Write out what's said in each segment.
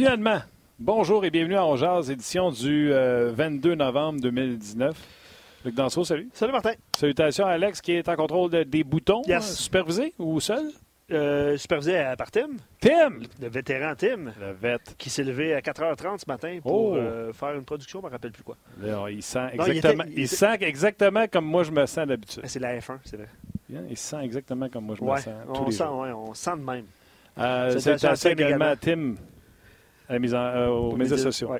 Finalement, bonjour et bienvenue à Ongeaz, édition du 22 novembre 2019. Luc Danseau, salut. Salut Martin. Salutations à Alex qui est en contrôle des boutons. Yes. supervisé ou seul? Euh, supervisé par Tim. Tim! Le vétéran Tim. Le vet. Qui s'est levé à 4h30 ce matin pour oh. euh, faire une production, je ne me rappelle plus quoi. il sent exactement, il, sent exactement comme moi je me sens d'habitude. C'est la F1, c'est vrai. Il sent exactement comme moi je me sens. Tous on, les sent, ouais, on sent de même. Euh, c'est également Tim à la mise en, euh, aux médias sociaux.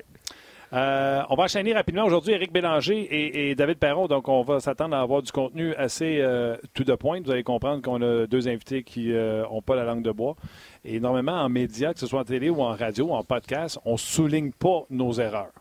Euh, on va enchaîner rapidement aujourd'hui Éric Bélanger et, David Perron. Donc, on va s'attendre à avoir du contenu assez euh, tout de point. Vous allez comprendre qu'on a deux invités qui n'ont euh, pas la langue de bois. Et normalement, en médias, que ce soit en télé ou en radio ou en podcast, on ne souligne pas nos erreurs.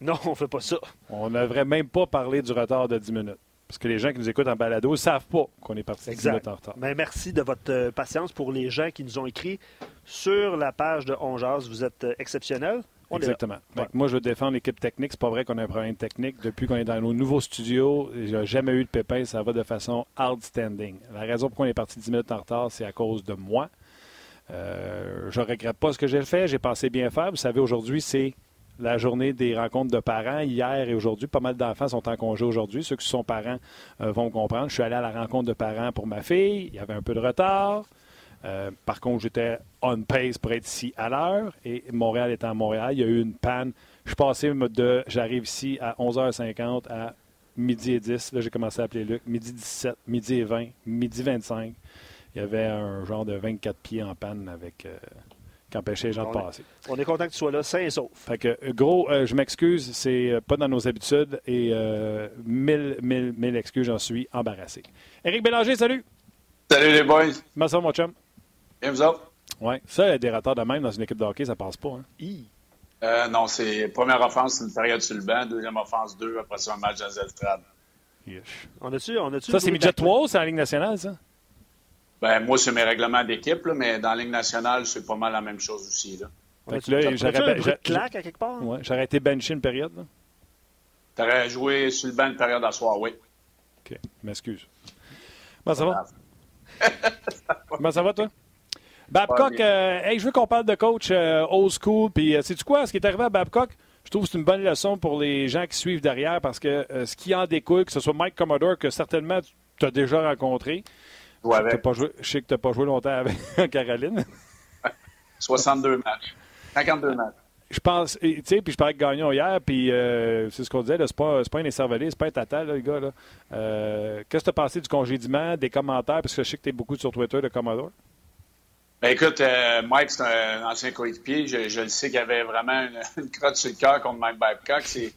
Non, on ne fait pas ça. On ne devrait même pas parler du retard de 10 minutes. Parce que les gens qui nous écoutent en balado ne savent pas qu'on est parti 10 minutes en retard. Mais merci de votre patience pour les gens qui nous ont écrit sur la page de Ongeas. Vous êtes exceptionnels. Exactement. Moi, je veux défendre l'équipe technique. C'est pas vrai qu'on a un problème technique. Depuis qu'on est dans nos nouveaux studios, il n'y a jamais eu de pépin. Ça va de façon outstanding. La raison pourquoi on est parti 10 minutes en retard, c'est à cause de moi. Euh, je ne regrette pas ce que j'ai fait. J'ai pensé bien faire. Vous savez, aujourd'hui, c'est la journée des rencontres de parents. Hier et aujourd'hui, pas mal d'enfants sont en congé aujourd'hui. Ceux qui sont parents euh, vont comprendre. Je suis allé à la rencontre de parents pour ma fille. Il y avait un peu de retard. Euh, par contre, j'étais on pace pour être ici à l'heure et Montréal étant à Montréal, il y a eu une panne. Je suis passé de j'arrive ici à 11h50 à midi et 10. Là, j'ai commencé à appeler Luc. Midi 17, midi et 20, midi 25. Il y avait un genre de 24 pieds en panne avec. Euh, qui empêchait les gens de passer. On est content que tu sois là, sain et sauf. Fait que, gros, euh, je m'excuse, c'est pas dans nos habitudes et mille, mille, mille excuses, j'en suis embarrassé. Éric Bélanger, salut! Salut les boys! Comment ça, mon chum? Bien, vous autres? Oui. Ça, des rateurs de même dans une équipe de hockey, ça passe pas. Hein? Euh, non, c'est première offense, une période sur le banc. Deuxième offense, deux. Après ça, un match dans Zeltrad. On a-tu, on a ça, c'est midget 3 c'est en Ligue nationale, ça? Ben, moi, c'est mes règlements d'équipe, mais dans la Ligue nationale, c'est pas mal la même chose aussi. Là. Fait que là, j'aurais claque à quelque part? Ouais, j'aurais été benché une période. Tu aurais joué sur le banc une période à soir, oui. OK, m'excuse. Ben, ça va? ben, ça va, toi? Babcock, euh, je veux qu'on parle de coach euh, old school. Puis, euh, sais-tu quoi? Ce qui est arrivé à Babcock, je trouve que c'est une bonne leçon pour les gens qui suivent derrière parce que ce qui en découle, que ce soit Mike Commodore, que certainement tu as déjà rencontré. Je, pas joué, je sais que tu n'as pas joué longtemps avec Caroline. 62 matchs. 52 matchs. Je pense, tu sais, puis je parlais de Gagnon hier, puis c'est ce qu'on disait, c'est pas, pas un écervelé, c'est pas un tata, là, le gars. Là. Qu'est-ce que tu as pensé du congédiement, des commentaires, parce que je sais que tu es beaucoup sur Twitter de Commodore? Ben écoute, euh, Mike, c'est un ancien coéquipier. Je, je le sais qu'il y avait vraiment une, crotte sur le cœur contre Mike Babcock. C'est,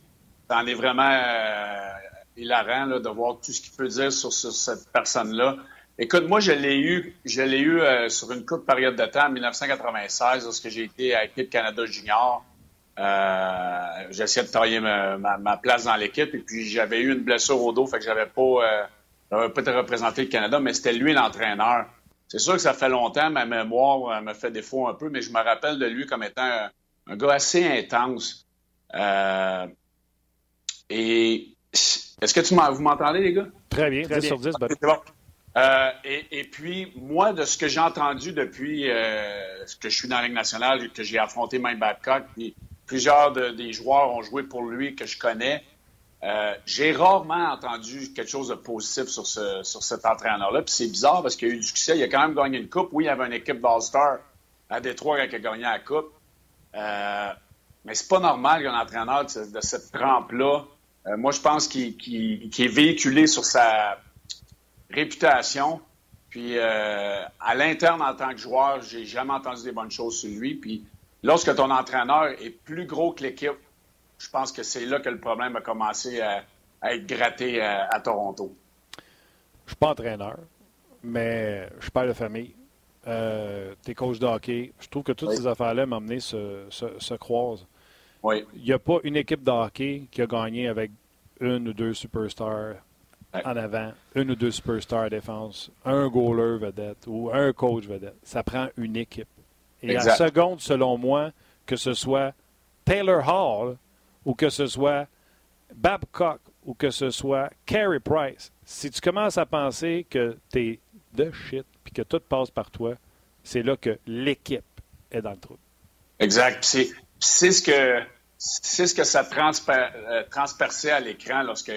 en est vraiment euh, hilarant là, de voir tout ce qu'il peut dire sur, cette personne-là. Écoute, moi, je l'ai eu, je l'ai eu euh, sur une courte période de temps, en 1996, lorsque j'ai été à l'équipe Canada Junior. Euh, j'essayais de travailler ma, ma, place dans l'équipe et puis j'avais eu une blessure au dos, fait que j'avais pas, j'avais pas représenté le Canada, mais c'était lui l'entraîneur. C'est sûr que ça fait longtemps, ma mémoire euh, me fait défaut un peu, mais je me rappelle de lui comme étant un, gars assez intense. Euh, et est-ce que tu vous m'entendez, les gars? Très bien, 10 sur 10. Euh, et, puis, moi, de ce que j'ai entendu depuis que je suis dans la Ligue nationale, que j'ai affronté même Babcock, puis plusieurs des joueurs ont joué pour lui que je connais, euh, j'ai rarement entendu quelque chose de positif sur, sur cet entraîneur-là. Puis c'est bizarre parce qu'il a eu du succès. Il a quand même gagné une coupe. Oui, il y avait une équipe d'All-Star à Détroit qui a gagné la coupe. Euh, mais c'est pas normal qu'un entraîneur de, cette trempe-là, euh, moi, je pense qu'il est véhiculé sur sa réputation. Puis euh, à l'interne, en tant que joueur, j'ai jamais entendu des bonnes choses sur lui. Puis lorsque ton entraîneur est plus gros que l'équipe, je pense que c'est là que le problème a commencé à, être gratté à, Toronto. Je suis pas entraîneur, mais je suis père de famille. Euh, tu es coach de hockey. Je trouve que toutes ces affaires-là m'ont se, se, croisent. Oui. Il n'y a pas une équipe de hockey qui a gagné avec une ou deux superstars en avant, une ou deux superstars à défense, un goaler vedette ou un coach vedette. Ça prend une équipe. Et à seconde, selon moi, que ce soit Taylor Hall ou que ce soit Babcock ou que ce soit Carey Price, si tu commences à penser que tu es de shit puis que tout passe par toi, c'est là que l'équipe est dans le trou. Exact. c'est ce que c'est ce que ça euh, transperçait à l'écran lorsque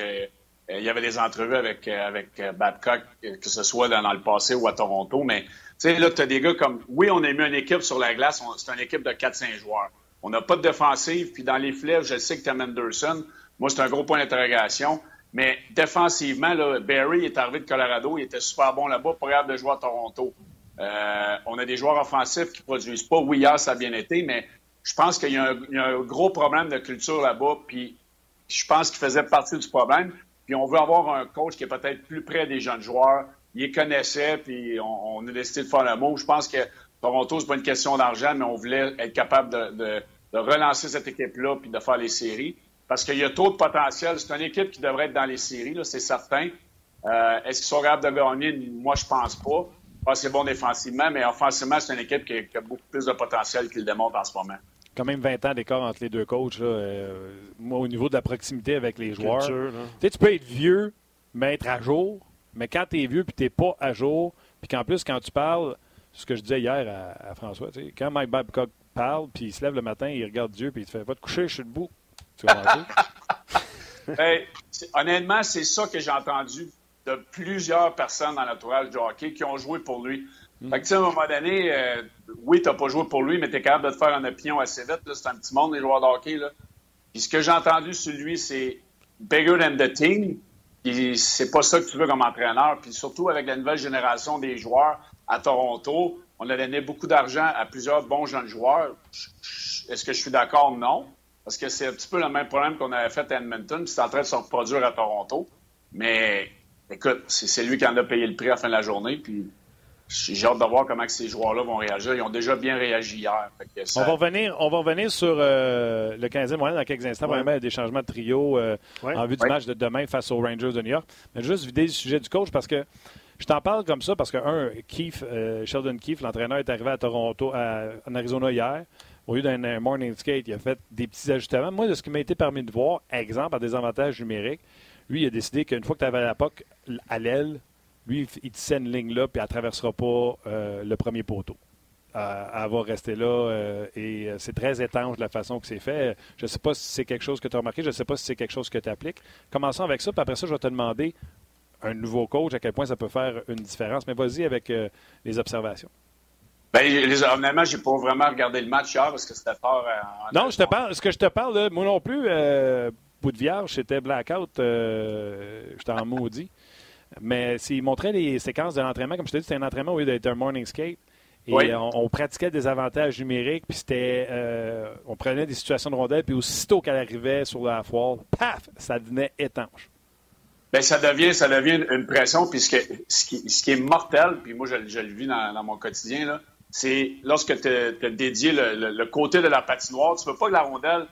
il y avait des entrevues avec, avec Babcock, que ce soit dans, le passé ou à Toronto. Mais tu sais, là, tu as des gars comme. Oui, on a mis une équipe sur la glace, c'est une équipe de 4-5 joueurs. On n'a pas de défensive, puis dans les flèches, je sais que tu as Anderson. Moi, c'est un gros point d'interrogation. Mais défensivement, là, Barry est arrivé de Colorado, il était super bon là-bas, pas grave de jouer à Toronto. Euh, on a des joueurs offensifs qui produisent pas. Oui, hier, ça a bien été, mais je pense qu'il y, a un gros problème de culture là-bas, puis je pense qu'il faisait partie du problème. Puis on veut avoir un coach qui est peut-être plus près des jeunes joueurs. Il les connaissait, puis on, a décidé de faire le mot. Je pense que Toronto, c'est pas une question d'argent, mais on voulait être capable de, relancer cette équipe-là puis de faire les séries parce qu'il y a trop de potentiel. C'est une équipe qui devrait être dans les séries, c'est certain. Euh, est-ce qu'ils sont capables de gagner? Moi, je pense pas. Pas c'est bon défensivement, mais offensivement, c'est une équipe qui a, beaucoup plus de potentiel qu'il démontre en ce moment. Quand même 20 ans d'écart entre les deux coachs. Euh, moi, au niveau de la proximité avec les joueurs, tu peux être vieux, mais être à jour. Mais quand tu es vieux et tu n'es pas à jour, puis qu'en plus, quand tu parles, ce que je disais hier à, François, quand Mike Babcock parle, puis il se lève le matin, il regarde Dieu, puis il te fait Va te coucher, je suis debout. honnêtement, c'est ça que j'ai entendu de plusieurs personnes dans l'entourage du hockey qui ont joué pour lui. Mm. Fait que, à un moment donné, euh, oui, tu n'as pas joué pour lui, mais tu es capable de te faire une opinion assez vite. C'est un petit monde, les joueurs de hockey. Là. Puis ce que j'ai entendu sur lui, c'est bigger than the team. c'est pas ça que tu veux comme entraîneur. Puis surtout avec la nouvelle génération des joueurs à Toronto, on a donné beaucoup d'argent à plusieurs bons jeunes joueurs. Est-ce que je suis d'accord? Non. Parce que c'est un petit peu le même problème qu'on avait fait à Edmonton, puis c'est en train de se reproduire à Toronto. Mais écoute, c'est lui qui en a payé le prix à la fin de la journée, puis j'ai hâte de voir comment ces joueurs-là vont réagir. Ils ont déjà bien réagi hier. On, va revenir, on va revenir sur euh, le 15e moyen dans quelques instants. Ouais. des changements de trio euh, en vue du match de demain face aux Rangers de New York. Mais juste vider le sujet du coach parce que je t'en parle comme ça parce que, un, Keith, euh, Sheldon Keefe, l'entraîneur, est arrivé à Toronto, en Arizona hier au lieu d'un morning skate, il a fait des petits ajustements. Moi, de ce qui m'a été permis de voir, exemple, à des avantages numériques, lui, il a décidé qu'une fois que tu avais la POC à l'aile, lui, il tissait une ligne là, puis elle ne traversera pas euh, le premier poteau. Euh, elle va rester là euh, et c'est très étanche la façon que c'est fait. Je ne sais pas si c'est quelque chose que tu as remarqué, je ne sais pas si c'est quelque chose que tu appliques. Commençons avec ça, puis après ça, je vais te demander un nouveau coach, à quel point ça peut faire une différence. Mais vas-y avec les observations. Ben, les, honnêtement, j'ai pas vraiment regardé le match hier parce que c'était fort. Non, je te parle, ce que je te parle, moi non plus, bout de vierge, c'était blackout, j'étais en maudit. Mais s'il montrait les séquences de l'entraînement, comme je t'ai dit, c'était un entraînement au lieu d'être un morning skate. Et on, pratiquait des avantages numériques, puis c'était, on prenait des situations de rondelles, puis aussitôt qu'elle arrivait sur la foire, paf, ça devenait étanche. Bien, ça devient, ça devient une pression, puis ce, qui, est mortel, puis moi je, le vis dans, dans mon quotidien, là, c'est lorsque tu as dédié le, côté de la patinoire, tu ne veux pas que la rondelle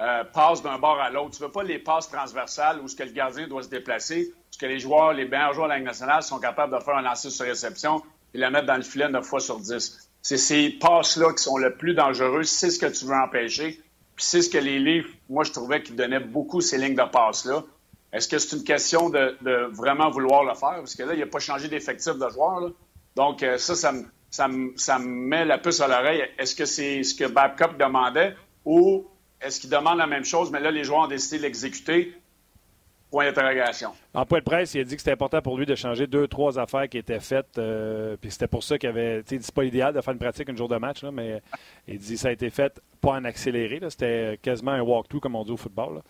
euh, passe d'un bord à l'autre. Tu ne veux pas les passes transversales où ce que le gardien doit se déplacer, ce que les joueurs, les meilleurs joueurs de la Ligue nationale sont capables de faire un lancer sur réception et la mettre dans le filet 9 fois sur 10. C'est ces passes-là qui sont le plus dangereuses. C'est ce que tu veux empêcher. Puis c'est ce que les livres, moi, je trouvais qu'ils donnaient beaucoup ces lignes de passes-là. Est-ce que c'est une question de, vraiment vouloir le faire? Parce que là, il n'y a pas changé d'effectif de joueurs. Donc, euh, ça, ça me ça me, met la puce à l'oreille. Est-ce que c'est ce que Babcock demandait ou est-ce qu'il demande la même chose, mais là, les joueurs ont décidé de l'exécuter? Point d'interrogation. En point de presse, il a dit que c'était important pour lui de changer deux, trois affaires qui étaient faites. Euh, puis c'était pour ça qu'il avait. C'est pas idéal de faire une pratique un jour de match, mais il dit que ça a été fait pas en accéléré. C'était quasiment un walk-through, comme on dit au football.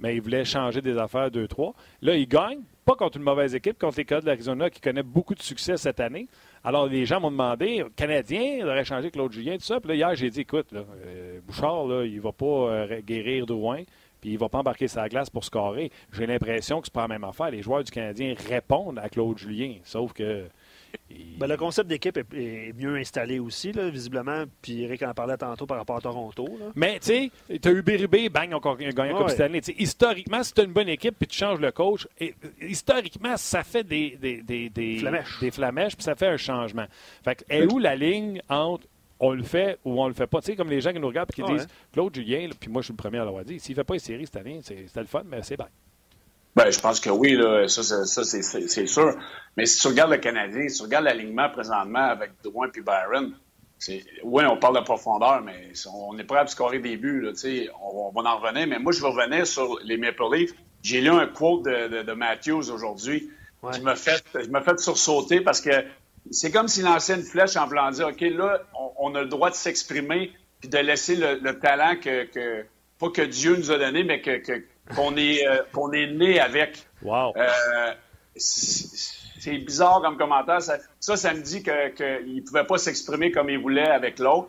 Mais il voulait changer des affaires deux, trois. Là, il gagne, pas contre une mauvaise équipe, contre les Coyotes de l'Arizona qui connaît beaucoup de succès cette année. Alors, les gens m'ont demandé, Canadien, il aurait changé Claude Julien, tout ça. Puis là, hier, j'ai dit, écoute, euh, Bouchard, là, il va pas euh, guérir de loin, puis il va pas embarquer sa glace pour scorer. J'ai l'impression que c'est pas la même affaire. Les joueurs du Canadien répondent à Claude Julien, sauf que ben, le concept d'équipe est, mieux installé aussi, là, visiblement. Puis Eric en parlait tantôt par rapport à Toronto. Mais tu sais, tu as eu Bérubé, bang, on a gagné comme Stanley. historiquement, si tu as une bonne équipe puis tu changes le coach, et, historiquement, ça fait des, des, des, des flamèches. Des flamèches puis ça fait un changement. Fait que, est où la ligne entre on le fait ou on le fait pas. Tu sais, comme les gens qui nous regardent et qui disent Claude Julien, puis moi je suis le premier à l'avoir dit, s'il fait pas une série cette année, c'était le fun, mais c'est bien. Ben, je pense que oui, là, ça, ça c'est sûr. Mais si tu regardes le Canadien, si tu regardes l'alignement présentement avec Drouin et Byron, oui, on parle de profondeur, mais on est prêt à scorer des buts. Là, on, on va en revenir. Mais moi, je vais revenir sur les Maple Leafs. J'ai lu un quote de, de, Matthews aujourd'hui qui m'a fait, fait sursauter parce que c'est comme s'il lançait une flèche en voulant dire OK, là, on, a le droit de s'exprimer puis de laisser le, talent que, pas que Dieu nous a donné, mais que, qu'on est, euh, qu'on est né avec. Wow. Euh, c'est bizarre comme commentaire. Ça, ça, me dit qu'il ne pouvait pas s'exprimer comme il voulait avec l'autre.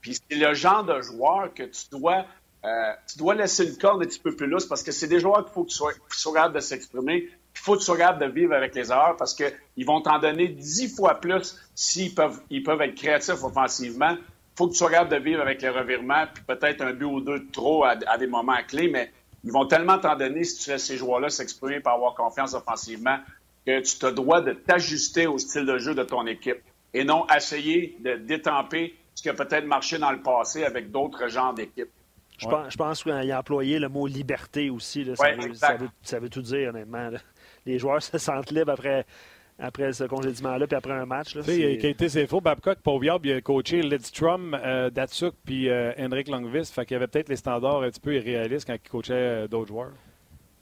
Puis c'est le genre de joueur que tu dois, euh, tu dois laisser une corde un petit peu plus lousse parce que c'est des joueurs qu'il faut que tu sois, capable de s'exprimer. Il faut que tu sois capable de vivre avec les erreurs parce qu'ils vont t'en donner dix fois plus s'ils peuvent, ils peuvent être créatifs offensivement. Il faut que tu sois capable de vivre avec les revirements, puis peut-être un but ou deux de trop à, des moments clés, mais ils vont tellement t'en donner si tu laisses ces joueurs-là s'exprimer pour avoir confiance offensivement que tu te dois de t'ajuster au style de jeu de ton équipe et non essayer de détamper ce qui a peut-être marché dans le passé avec d'autres genres d'équipes. Je, pense, qu'il a employé le mot liberté aussi. ça, veut, tout dire, honnêtement. Les joueurs se sentent libres après, après ce congédiement-là, puis après un match. Là, il a été c'est faux. Babcock, pour il a coaché Lidstrom, euh, Datsuk, puis euh, Henrik Longvis. Fait qu'il y avait peut-être les standards un petit peu irréalistes quand il coachait euh, d'autres joueurs.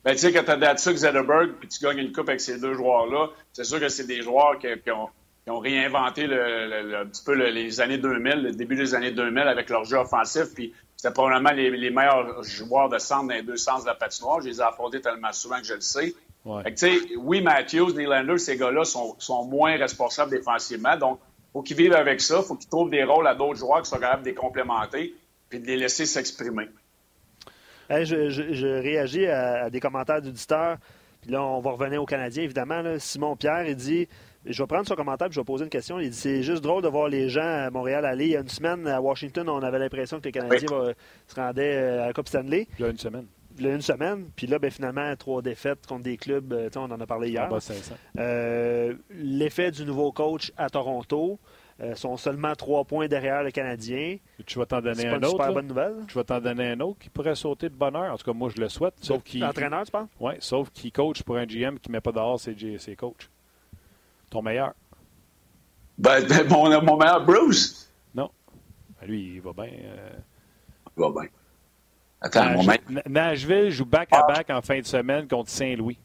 Ben, tu sais, quand tu as Datsuk, Zetterberg, puis tu gagnes une coupe avec ces deux joueurs-là, c'est sûr que c'est des joueurs qui, ont, réinventé le, un petit peu les années 2000, le début des années 2000 avec leur jeu offensif. Puis c'était probablement les, meilleurs joueurs de centre dans les deux sens de la patinoire. Je les ai affrontés tellement souvent que je le sais. Ouais. tu sais, oui, Matthews, Nylander, ces gars-là sont, sont, moins responsables défensivement. Donc, faut qu'ils vivent avec ça. faut qu'ils trouvent des rôles à d'autres joueurs qui sont capables de les complémenter puis de les laisser s'exprimer je, réagis à, des commentaires d'auditeurs. Puis là, on va revenir aux Canadiens, évidemment. Simon Pierre, il dit Je vais prendre son commentaire et je vais poser une question. Il dit C'est juste drôle de voir les gens à Montréal aller. Il y a une semaine, à Washington, on avait l'impression que les Canadiens se rendaient euh, à la Coupe Stanley. Il y a une semaine. Il y a une semaine. Puis là, ben, finalement, trois défaites contre des clubs. Euh, on en a parlé hier. Euh, l'effet du nouveau coach à Toronto. Euh, sont seulement trois points derrière le Canadien. Tu vas t'en donner un autre. super bonne nouvelle. Tu vas t'en donner un autre qui pourrait sauter de bonheur. En tout cas, moi, je le souhaite. Sauf L'entraîneur, tu penses? Oui, sauf qu'il coach pour un GM qui ne met pas dehors ses, ses coachs. Ton meilleur? Ben, ben mon, mon, meilleur, Bruce. Non. Ben, lui, il va bien. Euh... Il va bien. Attends, mon meilleur. Nashville joue back-à-back en fin de semaine contre Saint-Louis.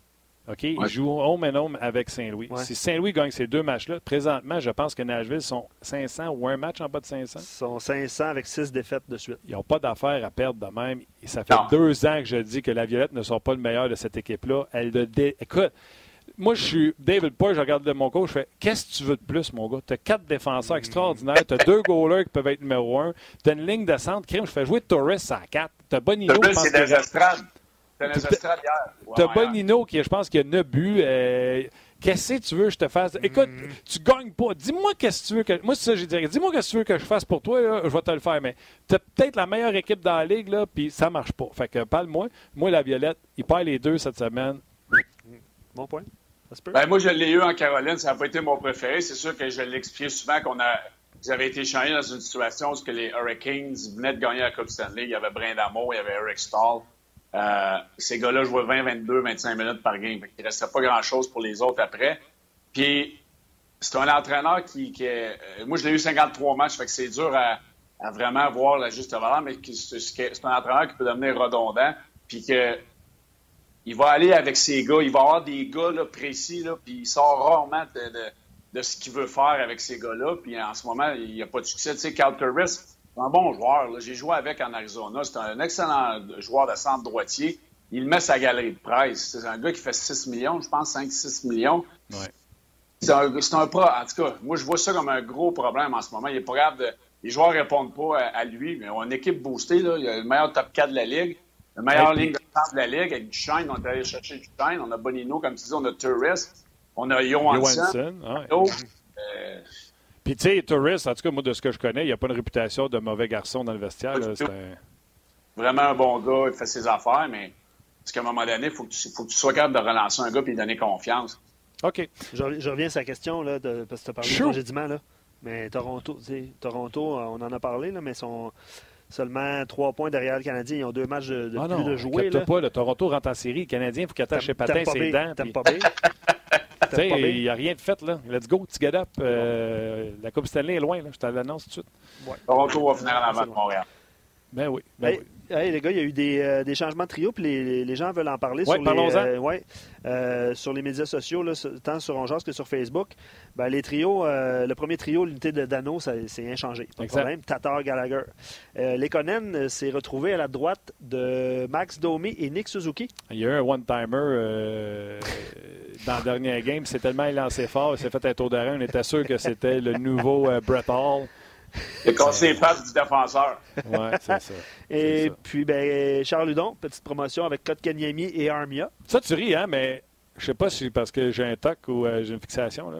OK? Ils jouent home and home avec Saint-Louis. Si Saint-Louis gagne ces deux matchs-là, présentement, je pense que Nashville sont 500 ou un match en bas de 500. Ils sont 500 avec six défaites de suite. Ils n'ont pas d'affaires à perdre de même. Et ça fait deux ans que je dis que la Violette ne sort pas le meilleur de cette équipe-là. Elle de Écoute, moi, je suis David Poy, je regarde de mon coach, je fais Qu'est-ce que tu veux de plus, mon gars? Tu as quatre défenseurs mm. extraordinaires, tu as deux goalers qui peuvent être numéro un, tu as une ligne de centre, crime, je fais jouer Torres à quatre, tu as Bonino. Torres, c'est des estrades. T'as Bonino qui, je pense, qui a 9 buts. Euh, qu'est-ce que tu veux que je te fasse? Écoute, mm. tu gagnes pas. Dis-moi qu'est-ce que tu veux que. Moi, c'est ça, je dirais. Dis-moi qu'est-ce que tu veux que je fasse pour toi, je vais te le faire. Mais tu as peut-être la meilleure équipe dans la ligue, là, puis ça marche pas. Fait que parle-moi. Moi, la Violette, il perd les deux cette semaine. Bon point. Ben, moi, je l'ai eu en Caroline. Ça n'a pas été mon préféré. C'est sûr que je l'ai expliqué souvent qu'on a. Avez été changés dans une situation où les Hurricanes venaient de gagner la Coupe Stanley. Il y avait Brin d'Amour, il y avait Eric Stahl. Euh, ces gars-là jouaient 20, 22, 25 minutes par game. Il ne restait pas grand-chose pour les autres après. Puis, c'est un entraîneur qui, est... Euh, moi, je l'ai eu 53 matchs, fait que c'est dur à, vraiment voir la juste valeur, mais c'est un entraîneur qui peut devenir redondant, puis que il va aller avec ses gars, il va avoir des gars précis, là, puis il sort rarement de, ce qu'il veut faire avec ces gars-là, puis en ce moment, il n'y a pas de succès. Tu sais, Cal un bon joueur. J'ai joué avec en Arizona. C'est un excellent joueur de centre droitier. Il met sa galerie de presse. C'est un gars qui fait 6 millions, je pense 5-6 millions. C'est un, un pro. En tout cas, moi, je vois ça comme un gros problème en ce moment. Il est pas grave de. Les joueurs répondent pas à, lui, mais on a une équipe boostée. Là. Il y a le meilleur top 4 de la Ligue, le meilleur ligne de centre de la Ligue avec Duchesne. On est allé chercher Duchesne. On a Bonino, comme tu dis, on a Tourist. On a Johansson. Johansson puis, tu sais, Tourist, en tout cas, moi, de ce que je connais, il n'y a pas une réputation de mauvais garçon dans le vestiaire. Vraiment un bon gars, il fait ses affaires, mais parce qu'à un moment donné, il faut, que tu sois capable de relancer un gars et lui donner confiance. OK. Je, reviens à sa question, là, de, parce que tu as parlé de congédiement, là. Mais Toronto, Toronto, euh, on en a parlé, là, mais sont seulement trois points derrière le Canadien. Ils ont deux matchs de, ah plus de jouer. pas, le Toronto rentre en série. Le Canadien, il faut qu'il attache ses patins, ses dents. T'aimes pas bien? Il n'y a rien de fait, là. Let's go, petit get up. Euh, la Coupe Stanley est loin, là. Je te l'annonce tout de suite. Ouais. Toronto va finir en avant de Montréal. Ben oui. Ben oui. Hey, les gars, il y a eu des, euh, des changements de trio, puis les, les, gens veulent en parler sur, les, euh, ouais, euh, sur les médias sociaux, là, tant sur Ongeance que sur Facebook. Ben, les trios, le premier trio, l'unité de Dano, c'est inchangé. Pas de problème. Tatar Gallagher. Lekonen s'est retrouvé à la droite de Max Domi et Nick Suzuki. Il y a eu un one-timer dans le dernier game. C'est tellement lancé fort, il s'est fait un tour d'arrêt. On était sûr que c'était le nouveau Brett Hall. C'est cassé les pattes du défenseur. Oui, c'est ça. Et puis, ben, Charles Hudon, petite promotion avec Kotkaniemi et Armia. Ça, tu ris, hein, mais je sais pas si c'est parce que j'ai un toc ou euh, j'ai une fixation. Là.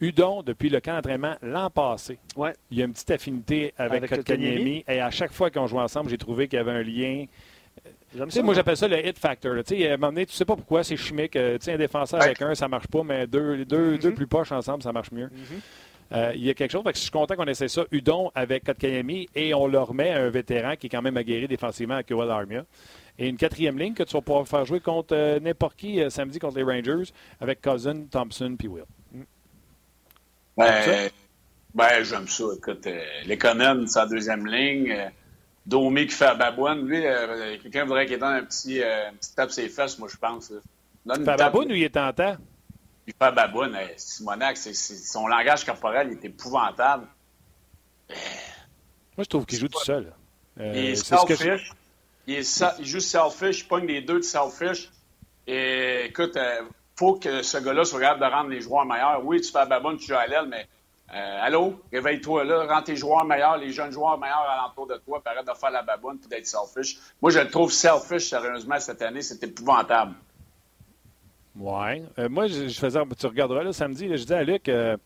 Udon, depuis le camp d'entraînement l'an passé, ouais. il y a une petite affinité avec, avec Kotkaniemi. Et à chaque fois qu'on joue ensemble, j'ai trouvé qu'il y avait un lien. Tu moi, j'appelle ça le hit factor. Tu sais, à un moment donné, tu sais pas pourquoi, c'est chimique. Euh, tu sais, un défenseur avec un, ça marche pas, mais deux, deux, mm-hmm. deux plus poches ensemble, ça marche mieux. Mm-hmm. Euh, il y a quelque chose. je suis content qu'on essaie ça. Udon avec Kotkaniemi et on leur met un vétéran qui est quand même aguerri défensivement avec Yoel Armia. Et une quatrième ligne que tu vas pouvoir faire jouer contre euh, n'importe qui euh, samedi contre les Rangers avec Cousin, Thompson puis Will. Mm. Ben, ben j'aime ça. Écoute, c'est la deuxième ligne. Domi qui fait à Babouane, lui, quelqu'un voudrait qu'il donne un petit, petit tape ses fesses, moi, je pense. Babouane, lui, il est tentant. Il fait baboune. Simonac, son langage corporel est épouvantable. Moi, je trouve qu'il joue tout seul. Euh, il est selfish. il, joue selfish. Il pogne les deux de selfish. Et écoute, il euh, faut que ce gars-là soit capable de rendre les joueurs meilleurs. Oui, tu fais baboune, tu joues à l'aile, mais euh, allô, réveille-toi là, rends tes joueurs meilleurs, les jeunes joueurs meilleurs alentour de toi, puis arrête de faire la baboune et d'être selfish. Moi, je le trouve selfish, sérieusement, cette année, c'est épouvantable. Oui. Euh, moi, je, faisais. Tu regarderas là samedi, je disais à Luc, euh,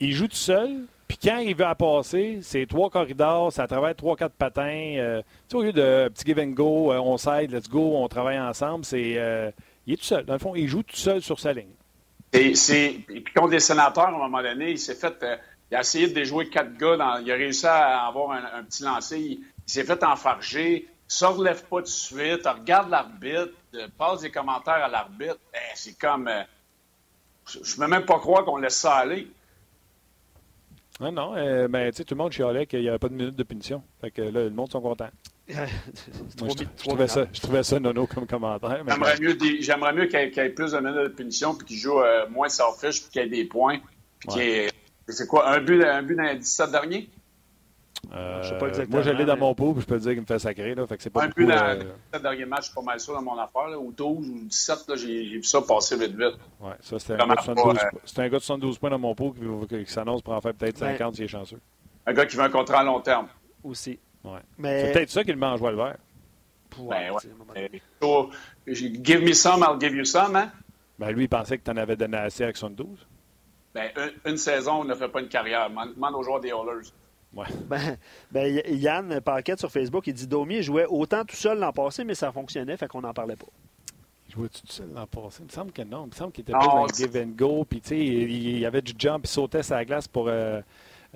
il joue tout seul, puis quand il veut à passer, c'est trois corridors, ça travaille trois, quatre patins. Euh, tu sais, au lieu de petit give and go, on s'aide, let's go, on travaille ensemble, c'est. il est tout seul. Dans le fond, il joue tout seul sur sa ligne. Et, et puis contre les sénateurs, à un moment donné, il s'est fait. il a essayé de déjouer quatre gars. Dans, il a réussi à avoir un, petit lancer. Il, il s'est fait enfarger. Se relève pas tout de suite. Regarde l'arbitre passe des commentaires à l'arbitre, ben, c'est comme. Euh, je ne peux même pas croire qu'on laisse ça aller. Non, non, euh, mais tu sais, tout le monde chialait qu'il n'y avait pas de minute de punition. Fait que là, le monde sont contents. je, trouvais ça, je trouvais ça nono comme commentaire. J'aimerais mieux, j'aimerais mieux qu'il y, ait plus de minutes de punition puis qu'il joue euh, moins selfish puis qu'il y ait des points. C'est quoi, un but, un but dans les 17 derniers? Euh, sais pas exactement, moi, je l'ai dans mon pot, puis je peux te dire qu'il me fait sacrer. Là, fait que c'est pas un peu dans euh... le dernier match, je suis pas mal sûr dans mon affaire. Là, ou 12 ou 17, j'ai vu ça passer vite vite. Ouais, ça, c'était un, un, gars de 72 points dans mon pot qui, qui s'annonce pour en faire peut-être 50 s'il est chanceux. Un gars qui veut un contrat à long terme. Aussi. Ouais. Mais... C'est peut-être ça qu'il met en joie le vert. Ben, ouais. give me some, I'll give you some, hein? Ben, lui, il pensait que tu en avais donné assez avec 72. Ben, une, une saison ne fait pas une carrière. Demande aux joueurs des Oilers. Ben, ben, Yann Paquette sur Facebook, il dit Domi jouait autant tout seul l'an passé, mais ça fonctionnait, fait qu'on n'en parlait pas. Il jouait tout seul l'an passé? Il me semble que non. Il me semble qu'il était pas dans le give and go. Puis, tu sais, il, y avait du jump, il sautait sa glace pour euh,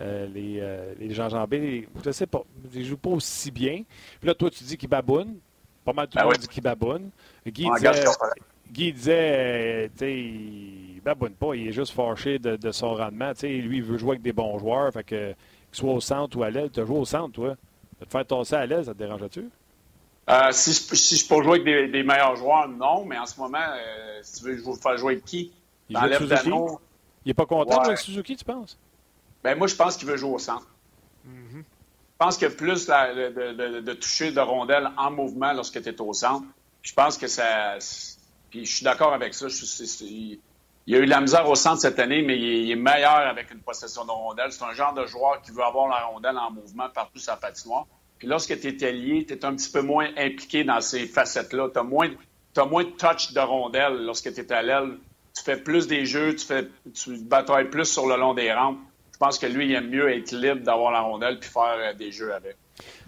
euh, les, euh, les gens jambés. Je sais pas. Il joue pas aussi bien. Puis là, toi, tu dis qu'il baboune. Pas mal tout le ben monde dit qu'il baboune. Guy disait, Guy disait, tu sais, il baboune pas. Il est juste fâché de, de son rendement. Tu sais, lui, il veut jouer avec des bons joueurs. Fait que soit au centre ou à l'aile. Tu as joué au centre, toi. De te faire tasser à l'aile, ça te dérange-tu? Euh, si, je, si je peux jouer avec des, meilleurs joueurs, non. Mais en ce moment, euh, si tu veux je faire jouer avec qui? Il, Il n'est pas content avec Suzuki, tu penses? Ben, moi, je pense qu'il veut jouer au centre. Mm-hmm. Je pense qu'il y a plus de, toucher de rondelles en mouvement lorsque tu es au centre. Je pense que ça. Puis je suis d'accord avec ça. Je, il a eu la misère au centre cette année, mais il est, meilleur avec une possession de rondelle. C'est un genre de joueur qui veut avoir la rondelle en mouvement partout sa patinoire. Puis lorsque tu es allié, tu es un petit peu moins impliqué dans ces facettes-là. Tu as, moins de touch de rondelle lorsque tu es à l'aile. Tu fais plus des jeux, tu, fais, tu batailles plus sur le long des rampes. Je pense que lui, il aime mieux être libre d'avoir la rondelle puis faire euh, des jeux avec.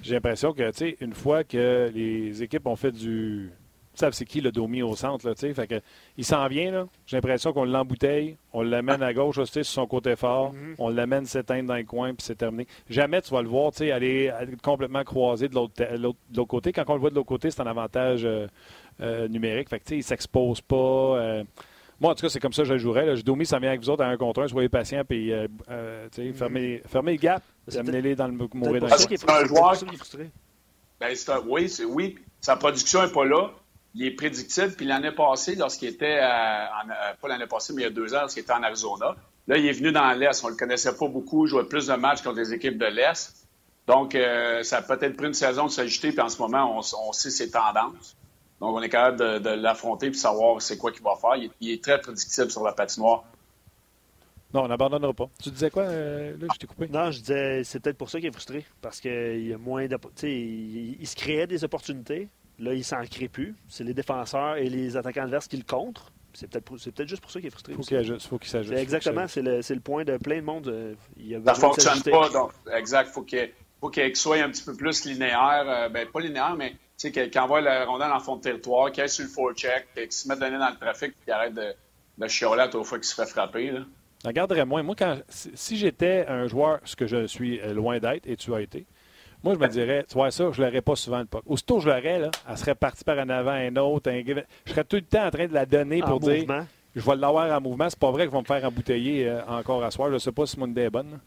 J'ai l'impression que, tu sais, une fois que les équipes ont fait du savent c'est qui le Domi au centre. Là, fait que, il s'en vient. J'ai l'impression qu'on l'embouteille, on l'amène à gauche sur son côté fort, mm-hmm. on l'amène s'éteindre dans le coin, puis c'est terminé. Jamais tu vas le voir aller, aller complètement croisé de l'autre côté. Quand on le voit de l'autre côté, c'est un avantage euh, euh, numérique. Fait que, il ne s'expose pas. Euh, Moi, en tout cas, c'est comme ça que je le jouerais. Je Domi, ça vient avec vous autres à un contre un. Soyez patients, puis euh, euh, fermez, fermez le gap, amenez-les dans le mourir dans le C'est un joueur qui est frustré. Ben, un, oui, oui, sa production n'est pas là. Il est prédictible. Puis l'année passée, lorsqu'il était, pas l'année passée, mais il y a deux ans, lorsqu'il était en Arizona, là, il est venu dans l'Est. On ne le connaissait pas beaucoup. Il jouait plus de matchs contre les équipes de l'Est. Donc, euh, ça a peut-être pris une saison de s'ajuster. Puis en ce moment, on, sait ses tendances. Donc, on est capable de, l'affronter puis savoir c'est quoi qu'il va faire. Il, est très prédictible sur la patinoire. Non, on n'abandonnera pas. Tu disais quoi, euh, là, je t'ai coupé? Non, je disais, c'est peut-être pour ça qu'il est frustré. Parce qu'il y a moins de. Il, il se créait des opportunités. Là, il s'en crée plus. C'est les défenseurs et les attaquants adverses qui le contrent. C'est peut-être peut juste pour ça qu'il est frustré. Faut il faut qu'il s'ajuste. Exactement, c'est le, le, point de plein de monde. Euh, il a ça ne fonctionne pas. Donc, exact. Faut il faut qu'il soit un petit peu plus linéaire. Euh, ben, pas linéaire, mais qu'il envoie la rondelle en fond de territoire, qu'il aille sur le forecheck, qu'il se mette donner dans le trafic, qu'il arrête de, de chialer à fois qu'il se fait frapper. Là. Regarderais moi. Moi, quand, si j'étais un joueur, ce que je suis euh, loin d'être, et tu as été, moi, je me dirais, tu vois ça, je ne l'aurais pas souvent le puck. Aussitôt je l'aurais, là, elle serait partie par un avant, un autre. Je serais tout le temps en train de la donner pour dire je vais l'avoir en mouvement. C'est pas vrai qu'ils vont me faire embouteiller euh, encore à soir. Je ne sais pas si mon idée est bonne.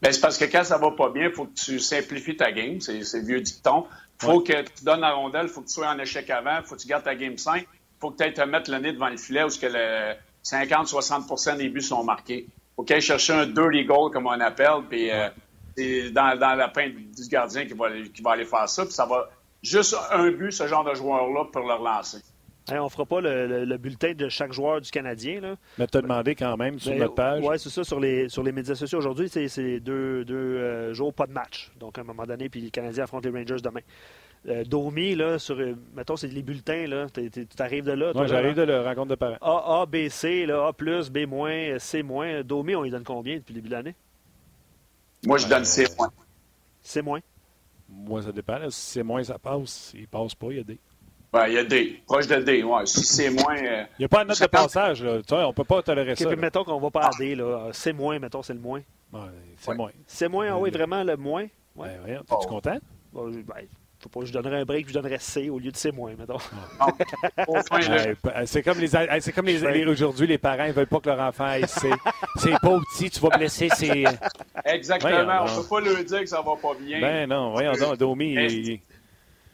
Ben, c'est parce que quand ça va pas bien, il faut que tu simplifies ta game. C'est vieux dicton. Il faut que tu donnes la rondelle, il faut que tu sois en échec avant, il faut que tu gardes ta game 5. Il faut que tu te mettre le nez devant le filet où que le 50-60% des buts sont marqués. Il faut qu'il aille chercher un dirty goal, comme on appelle, puis euh, c'est dans, la peinte du gardien qui va, qui va aller faire ça. Puis ça va juste un but, ce genre de joueur-là, pour le relancer. on ne fera pas le, bulletin de chaque joueur du Canadien. Là. Mais tu as demandé quand même sur ben, notre page. Oui, c'est ça. Sur les, sur les médias sociaux aujourd'hui, c'est deux, deux euh, jours, pas de match. Donc, à un moment donné, puis le Canadien affronte les Rangers demain. Euh, Domi, là, sur, euh, mettons, c'est les bulletins, là. Tu arrives de là. Oui, j'arrive de la rencontre de parents. A, A, B, C, là, A+, B-, C-. Domi, on lui donne combien depuis le début de l'année? Moi, je donne C-. C-. Moi, ça dépend. Si c'est moins, ça passe. Il passe pas, il y a D. Ouais, il y a D. Proche de D. Ouais. Si c'est moins. Euh, il n'y a pas de note de passage. Là. Tu on ne peut pas tolérer ça. mettons qu'on ne va pas à D. Là. C'est moins, mettons, c'est le moins. Ouais, c'est moins. C'est moins, ah oui, vraiment le moins? Ouais. Ben, es-tu oh. content? Ben, faut pas je donnerais un break je donnerais C au lieu de C moins, mettons. c'est comme les, c'est comme les, aujourd'hui, les parents ne veulent pas que leur enfant ait C. c'est pas petit, tu vas blesser ses. Exactement, on ne peut pas leur dire que ça va pas bien. Ben non, voyons donc, Domi.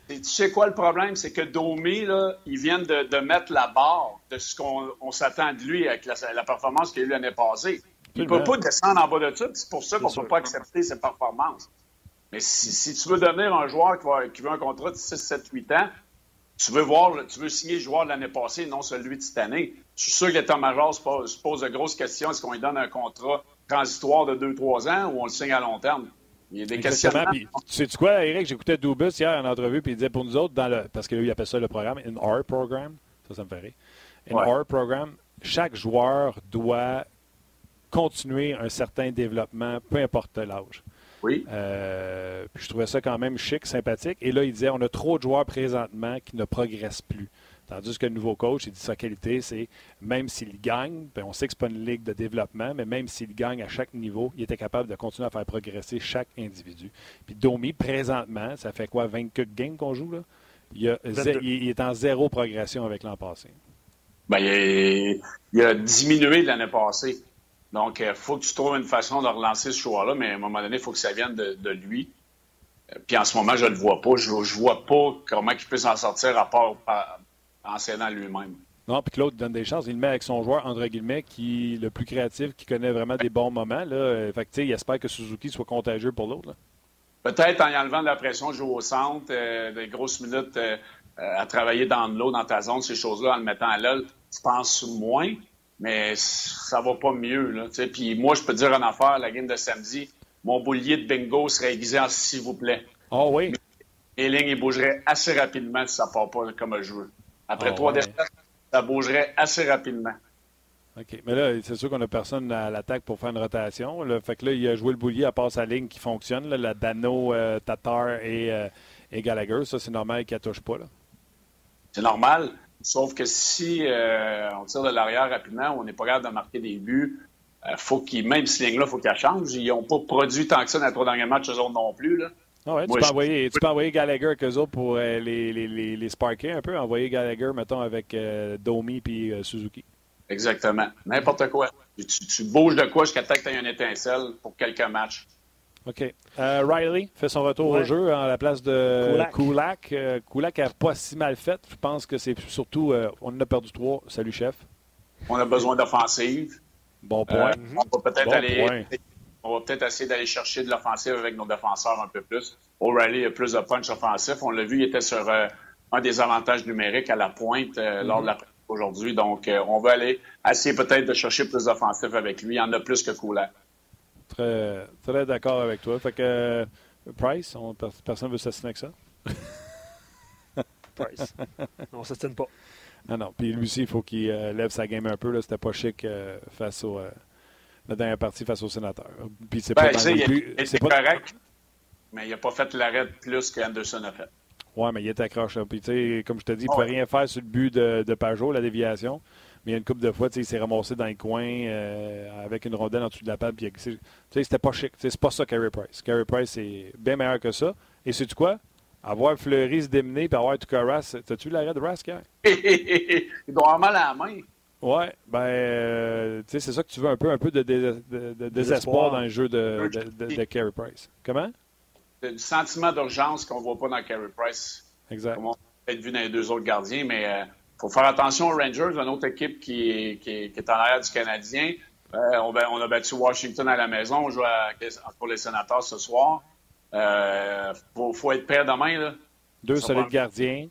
tu sais quoi le problème? C'est que Domi, là, ils viennent de, mettre la barre de ce qu'on s'attend de lui avec la, performance qu'il a eu l'année passée. Il ne peut pas descendre en bas de ça, c'est pour ça qu'on ne peut pas accepter ses performances. Mais si, tu veux devenir un joueur qui, veut un contrat de 6, 7, 8 ans, tu veux voir, tu veux signer le joueur de l'année passée, non celui de cette année. Je suis sûr que l'état-major se pose, de grosses questions. Est-ce qu'on lui donne un contrat transitoire de 2-3 ans ou on le signe à long terme? Il y a des questions. Tu sais-tu quoi, Eric? J'écoutais Dubus hier en entrevue, puis il disait pour nous autres, dans le, parce que lui, il appelle ça le programme, in our program. Ça, ça me fait rire. In our program, chaque joueur doit continuer un certain développement, peu importe l'âge. Oui. Euh, je trouvais ça quand même chic, sympathique. Et là, il disait on a trop de joueurs présentement qui ne progressent plus. Tandis que le nouveau coach, il dit sa qualité, c'est même s'il gagne, ben on sait que ce pas une ligue de développement, mais même s'il gagne à chaque niveau, il était capable de continuer à faire progresser chaque individu. Puis Domi, présentement, ça fait quoi, 24 games qu'on joue là? Il, est en zéro progression avec l'an passé. Ben, il, a, diminué de l'année passée. Donc, il euh, faut que tu trouves une façon de relancer ce choix-là, mais à un moment donné, il faut que ça vienne de, lui. Euh, puis en ce moment, je ne le vois pas. Je ne vois pas comment il peut s'en sortir à part en s'aidant lui-même. Non, puis Claude donne des chances. Il le met avec son joueur, entre guillemets, qui est le plus créatif, qui connaît vraiment des bons moments. Là. Euh, fait que, il espère que Suzuki soit contagieux pour l'autre. Peut-être en y enlevant de la pression, jouer au centre, des grosses minutes à travailler dans l'eau, dans ta zone, ces choses-là, en le mettant à l'œil, tu penses moins mais ça va pas mieux. Là, puis moi, je peux dire en affaire, la game de samedi, mon boulier de bingo serait aiguisé en s'il vous plaît. Oh oui? Et lignes, il bougerait assez rapidement si ça ne part pas comme je veux. Après oh trois oui. ça bougerait assez rapidement. OK. Mais là, c'est sûr qu'on n'a personne à l'attaque pour faire une rotation. Le Fait que là, il a joué le boulier à part sa ligne qui fonctionne, la Dano, euh, Tatar et, euh, et, Gallagher. Ça, c'est normal qu'il ne touche pas. C'est normal. Sauf que si euh, on tire de l'arrière rapidement, on n'est pas capable de marquer des buts, euh, faut qu'ils, même si ligne-là, il faut qu'elle change. Ils n'ont pas produit tant que ça dans les trois derniers matchs, eux autres non plus. Là. Ah ouais, tu, peux envoyer, tu, peux envoyer, Gallagher avec eux autres pour euh, les, les, les, les, sparker un peu. Envoyer Gallagher, mettons, avec Domi puis Suzuki. Exactement. N'importe quoi. Tu, bouges de quoi jusqu'à temps que tu aies une étincelle pour quelques matchs. OK. Euh, Riley fait son retour au jeu en la place de Kulak. Kulak n'a euh, pas si mal fait. Je pense que c'est surtout. Euh, on en a perdu trois. Salut, chef. On a besoin d'offensive. Bon point. on va peut-être aller. On va peut-être essayer d'aller chercher de l'offensive avec nos défenseurs un peu plus. O'Reilly a plus de punch offensif. On l'a vu, il était sur un des avantages numériques à la pointe lors de la aujourd'hui. Donc, on va aller essayer peut-être de chercher plus d'offensif avec lui. Il y en a plus que Kulak. Très, très d'accord avec toi. Fait que euh, Price, personne ne veut s'assiner avec ça? Price. On ne s'assine pas. Non, non. Puis lui aussi, il faut qu'il euh, lève sa game un peu. C'était pas chic euh, face au. la dernière partie face au sénateur. Puis c'est ben, pas. C'est correct, mais il n'a pas fait l'arrêt plus qu'Anderson a fait. Oui, mais il était accroché. Puis, tu sais, comme je te dis, il ne pouvait rien faire sur le but de, de Pajot, la déviation. Mais il y a une couple de fois, il s'est ramassé dans le coin euh, avec une rondelle en dessous de la table. C'était pas chic. C'est pas ça, Carey Price. Carey Price, c'est bien meilleur que ça. Et sais-tu quoi? Avoir Fleury se démener et avoir Rass. T'as-tu l'arrêt de Rass, hier? il doit avoir mal à la main. Ouais, ben, euh, sais, c'est ça que tu veux un peu, un peu de, de, désespoir dans le jeu de, de, Carey Price. Comment? Le sentiment d'urgence qu'on ne voit pas dans Carey Price. Exact. Comme on a vu dans les deux autres gardiens, mais euh, faut faire attention aux Rangers, une autre équipe qui est, qui est, en arrière du Canadien. Euh, on, on, a battu Washington à la maison. On joue pour les sénateurs ce soir. Il euh, faut, être prêt demain. Là. Deux solides gardiens,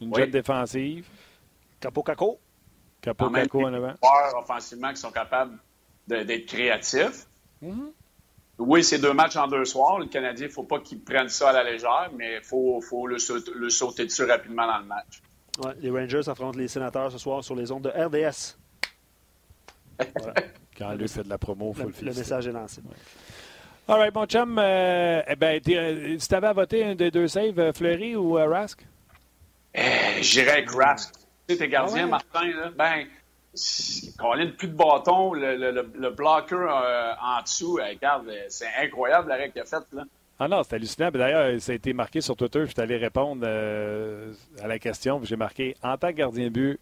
une jeune défensive. Capo Caco. Capo Caco en avant. joueurs offensivement qui sont capables d'être créatifs. Mm-hmm. Oui, c'est deux matchs en deux soirs. Le Canadien, il ne faut pas qu'il prenne ça à la légère, mais il faut, faut le, le sauter dessus rapidement dans le match. Ouais, les Rangers affrontent les sénateurs ce soir sur les ondes de RDS. Quand lui fait de la promo, il faut le, le, le message est lancé. All right, mon chum, euh, eh ben, euh, tu avais à voter un des deux saves, euh, Fleury ou Rask? J'irais avec Rask. Tu sais, tes gardiens, ah Martin, là, ben, Colin, plus de bâton, le, le, le bloqueur en dessous, regarde, c'est incroyable l'arrêt qu'il a fait. Là. Ah non, c'est hallucinant. D'ailleurs, ça a été marqué sur Twitter. Je suis allé répondre euh, à la question. J'ai marqué en tant que gardien de but,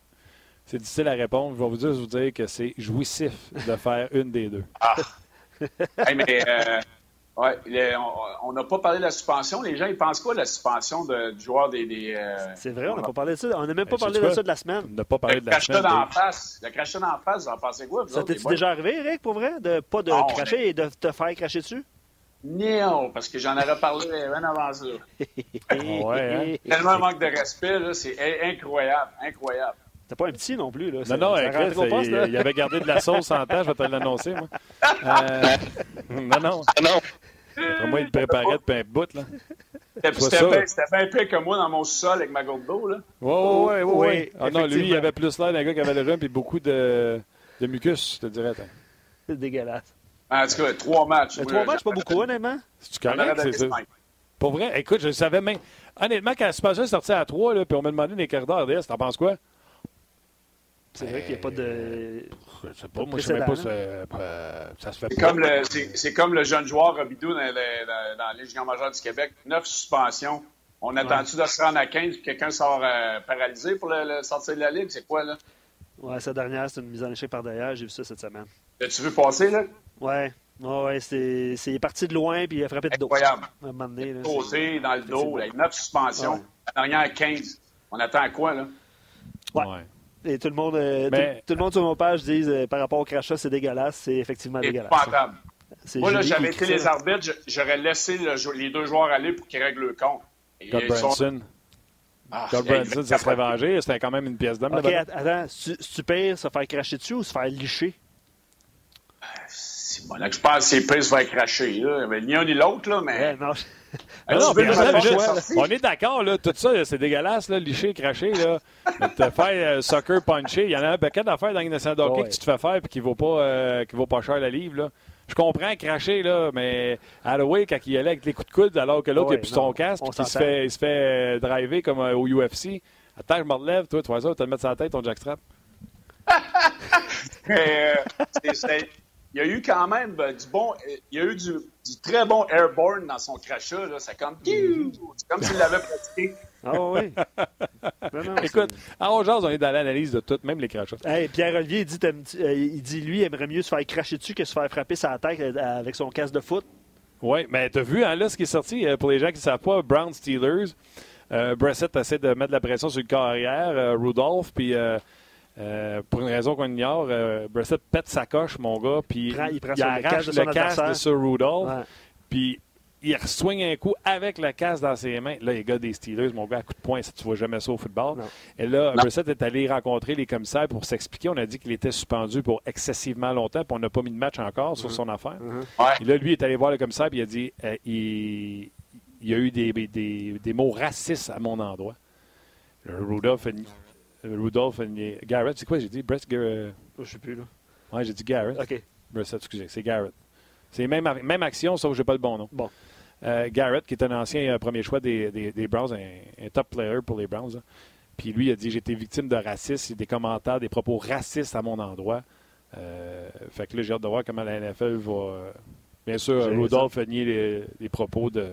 c'est difficile à répondre. Je vais vous dire, vous dire que c'est jouissif de faire une des deux. Ah. mais euh, ouais, on n'a pas parlé de la suspension. Les gens, ils pensent quoi de la suspension de, du joueur des. des euh, c'est vrai, on n'a pas parlé de ça. On n'a même pas ben, parlé de ça de la semaine. On n'a pas parlé de la semaine. Dans face. Le crachet dans la face, vous en pensez quoi? Ça t'est déjà arrivé, Eric, pour vrai? De pas de cracher et de te faire cracher dessus? Non, parce que j'en aurais parlé bien avant ça. ouais, hein? Tellement manque de respect, c'est incroyable, incroyable. T'es pas un petit non plus. Là. Non, non, Chris, il, il, avait gardé de la sauce en temps, je vais te l'annoncer, moi. Euh, non, non. non. Après moi, il préparait depuis un bout, là. C'était bien pire que moi dans mon sol avec ma gourde d'eau, là. Oui, oui, oui. Ah non, lui, il avait plus l'air d'un gars qui avait le rhume et beaucoup de, de mucus, je te dirais. C'est dégueulasse. En tout cas, trois matchs. trois matchs, pas beaucoup, honnêtement. C'est correct, c'est ça. Pour vrai, écoute, je savais même. Honnêtement, quand Super est sorti à trois, là, puis on m'a demandé des corridors RDS, t'en penses quoi? C'est vrai qu'il n'y a pas de. Je sais pas, moi, je sais même pas si euh, ça se fait C'est comme, le, c'est, comme le jeune joueur Robidou dans, les Géants majeurs du Québec. Neuf suspensions. On attend-tu de se rendre à 15 et quelqu'un sort euh, paralysé pour le, sortir de la Ligue? C'est quoi, là? Ouais, sa dernière, c'est une mise en échec par derrière. J'ai vu ça cette semaine. As-tu vu passer, là? Ouais. ouais, c'est, c'est parti de loin puis il a frappé de dos. Incroyable. À un moment donné, là, Posé dans le dos, avec neuf suspensions. Ouais. La 15. On attend à quoi, là? Ouais. Et tout le monde, euh, tout, le monde sur mon page dit euh, par rapport au crachat, c'est dégueulasse. C'est effectivement dégueulasse. Moi, là, j'avais été les arbitres, j'aurais laissé les deux joueurs aller pour qu'ils règlent le compte. Scott Branson. Ah, Scott Branson, ça serait vengé. C'était quand même une pièce d'homme. OK, attends. Tu, tu pires se faire cracher dessus ou se faire licher? Bon, là, je pense que se faire cracher. Là. Ni un ni l'autre, là, mais. non. on est d'accord, là, tout ça, c'est dégueulasse, là, licher, cracher, là. te faire euh, soccer puncher, il y en a un paquet d'affaires dans une d'hockey que tu te fais faire et qui ne vaut, pas, euh, vaut pas cher la livre, là. Je comprends cracher, là, mais Halloween, quand il allait avec les coups de coude, alors que l'autre, il n'a plus son casque, il se fait, il se fait euh, driver comme au UFC. Attends, je me relève, toi, tu vois ça, tu vas te mettre sur la tête ton jackstrap. mais, c'est il y a eu quand même ben, du bon. Il y a eu du, très bon airborne dans son crachat. C'est comme. C'est comme s'il l'avait pratiqué. Ah oui. Écoute, à Ongeance, on est dans l'analyse de tout, même les crachats. Hey, Pierre-Olivier, il dit, euh, il dit, lui, il aimerait mieux se faire cracher dessus que se faire frapper sa tête euh, avec son casque de foot. Oui, mais t'as vu, hein, là, ce qui est sorti, pour les gens qui ne savent pas, Brown Steelers, euh, Brissett essaie de mettre de la pression sur le carrière, Rudolph, puis pour une raison qu'on ignore, Brissett pète sa coche, mon gars, puis il, arrache le casque de, sur Rudolph, puis il swing un coup avec la casse dans ses mains. Là, les gars des Steelers, mon gars, à coup de poing, ça, tu vois jamais ça au football. Et là, Brissett est allé rencontrer les commissaires pour s'expliquer. On a dit qu'il était suspendu pour excessivement longtemps, puis on n'a pas mis de match encore sur mm-hmm. son affaire. Mm-hmm. Et là, lui est allé voir le commissaire, puis il a dit euh, il, y a eu des, des, mots racistes à mon endroit. Rudolph, Rudolph Garrett, c'est quoi j'ai dit? Brett Garrett. Je sais plus, là. Ouais, j'ai dit Garrett. OK. Brissett, excusez, c'est Garrett. C'est même, même action, sauf que j'ai pas le bon nom. Bon. Euh, Garrett, qui est un ancien euh, premier choix des, des, Browns, un, top player pour les Browns. Puis lui, il a dit J'ai été victime de racisme, des commentaires, des propos racistes à mon endroit. Euh, fait que là, j'ai hâte de voir comment la NFL va. Bien sûr, Rudolph a nié les, propos de.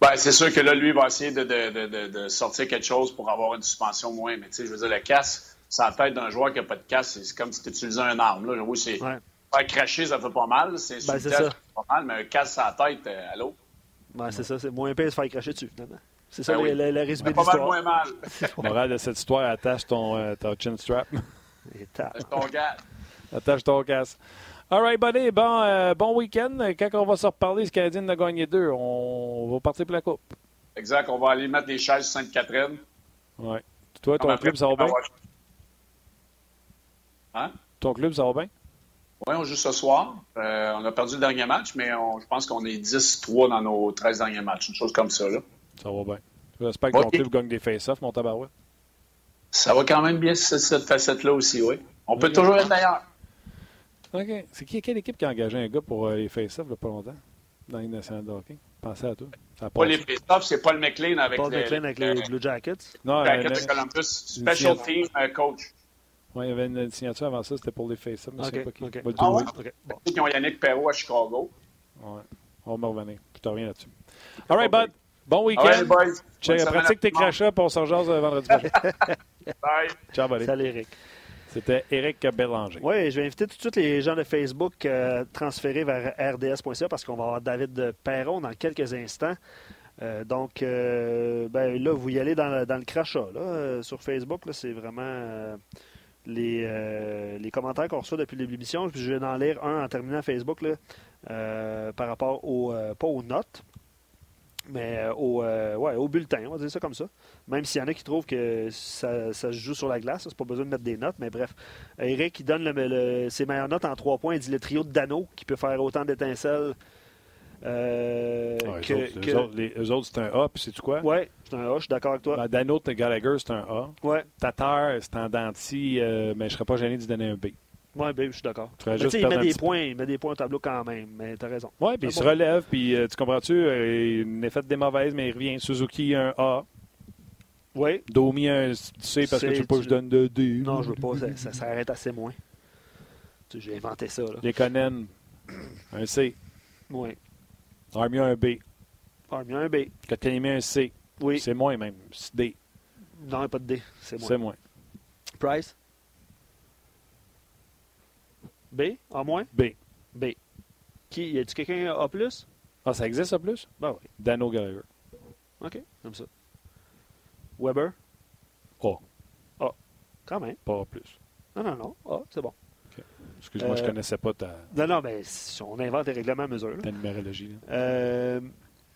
Ben, c'est sûr que là, lui, il va essayer de, de, de, sortir quelque chose pour avoir une suspension moins. Mais tu sais, je veux dire, le casse, sans tête d'un joueur qui n'a pas de casse, c'est comme si tu utilisais un arme. Là. Oui, c'est. Faire cracher, ça fait pas mal. C'est ben, ça. pas mal, mais un casse sans tête, à l'autre c'est ça. C'est moins pire de se faire cracher dessus, finalement. C'est ça ben le, le, résumé de l'histoire. moins mal. Moral de cette histoire, attache ton, euh, ton chin strap. attache ton casque. Attache ton casque. All right, buddy. Bon, euh, bon week-end. Quand on va se reparler, ce Canadien a gagné deux, on va partir pour la Coupe. Exact. On va aller mettre des chaises Sainte-Catherine. Oui. Toi, ton club, ça va bien? Hein? Ton club, ça va bien? Oui, on joue ce soir. Euh, on a perdu le dernier match, mais je pense qu'on est 10-3 dans nos 13 derniers matchs. Une chose comme ça. Là. Ça va bien. J'espère que ton club gagne des face-offs, mon tabarouette. Ça va quand même bien, cette facette-là aussi, oui. On peut toujours être meilleur. OK. C'est qui, quelle équipe qui a engagé un gars pour euh, les face-offs il n'y a pas longtemps dans les nationale de hockey? Pensez à toi. Ça pas les face-offs, c'est Paul McLean avec, Paul McLean avec les Blue Jackets. Non, Jackets de Columbus. Special Team euh, Coach. Oui, il y avait une signature avant ça, c'était pour les face mais okay, pas qui. Okay. Ah ouais? okay. Bon. Ils ont Yannick Perrault à Chicago. Ouais. On va me revenir. Je te reviens là-dessus. All right, bud. Bon week-end. Right, pratique tes crachats pour on se rejase vendredi prochain. Bye. Ciao, buddy. Salut, Eric. C'était Eric Bélanger. Oui, je vais inviter tout de suite les gens de Facebook à transférer vers rds.ca parce qu'on va avoir David Perron dans quelques instants. Euh, donc, euh, ben, là, vous y allez dans, le crachat. Là, euh, sur Facebook, c'est vraiment euh, les, euh, les commentaires qu'on reçoit depuis l'émission. Je vais en lire un en terminant Facebook là, euh, par rapport au, euh, pas aux notes, mais au, ouais, au bulletin, on va dire ça comme ça. Même s'il y en a qui trouvent que ça, ça se joue sur la glace, c'est pas besoin de mettre des notes, mais bref. Eric, il donne le, ses meilleures notes en trois points. Il dit le trio de Dano qui peut faire autant d'étincelles. Euh, que, autres, les, eux autres, c'est un A, puis c'est-tu quoi? Oui, c'est un A, je suis d'accord avec toi. Ben, Dano Gallagher, c'est un A. Ouais. Tatar, c'est un denti, euh, mais je serais pas gêné de donner un B. Oui, B, je suis d'accord. Il met des points, il met des points au tableau quand même, mais tu as raison. Oui, puis il se relève, puis euh, tu comprends-tu, euh, il n'est fait des mauvaises, mais il revient. Suzuki, un A. Oui. Domi, un C, parce que tu veux pas que je donne de D. Non, je veux pas, ça, s'arrête assez moins. J'ai inventé ça. Là. Les Conan, un C. Oui. Armia un B. Armia un B. Kotkaniemi un C. Oui. C'est moins même. C'est D. Non, il a pas de D. C'est moins. C'est moins. Price? B. A moins? B. B. Qui, y a-tu quelqu'un A plus? Ah, ça existe A plus? Ben oui. Dano Gallagher. OK, comme ça. Weber? A. A. Quand même. Pas A plus. Non, non, non. A, c'est bon. Excuse-moi, je ne euh, connaissais pas ta. Non, non, mais on invente des règlements à mesure. Ta numérologie. Euh,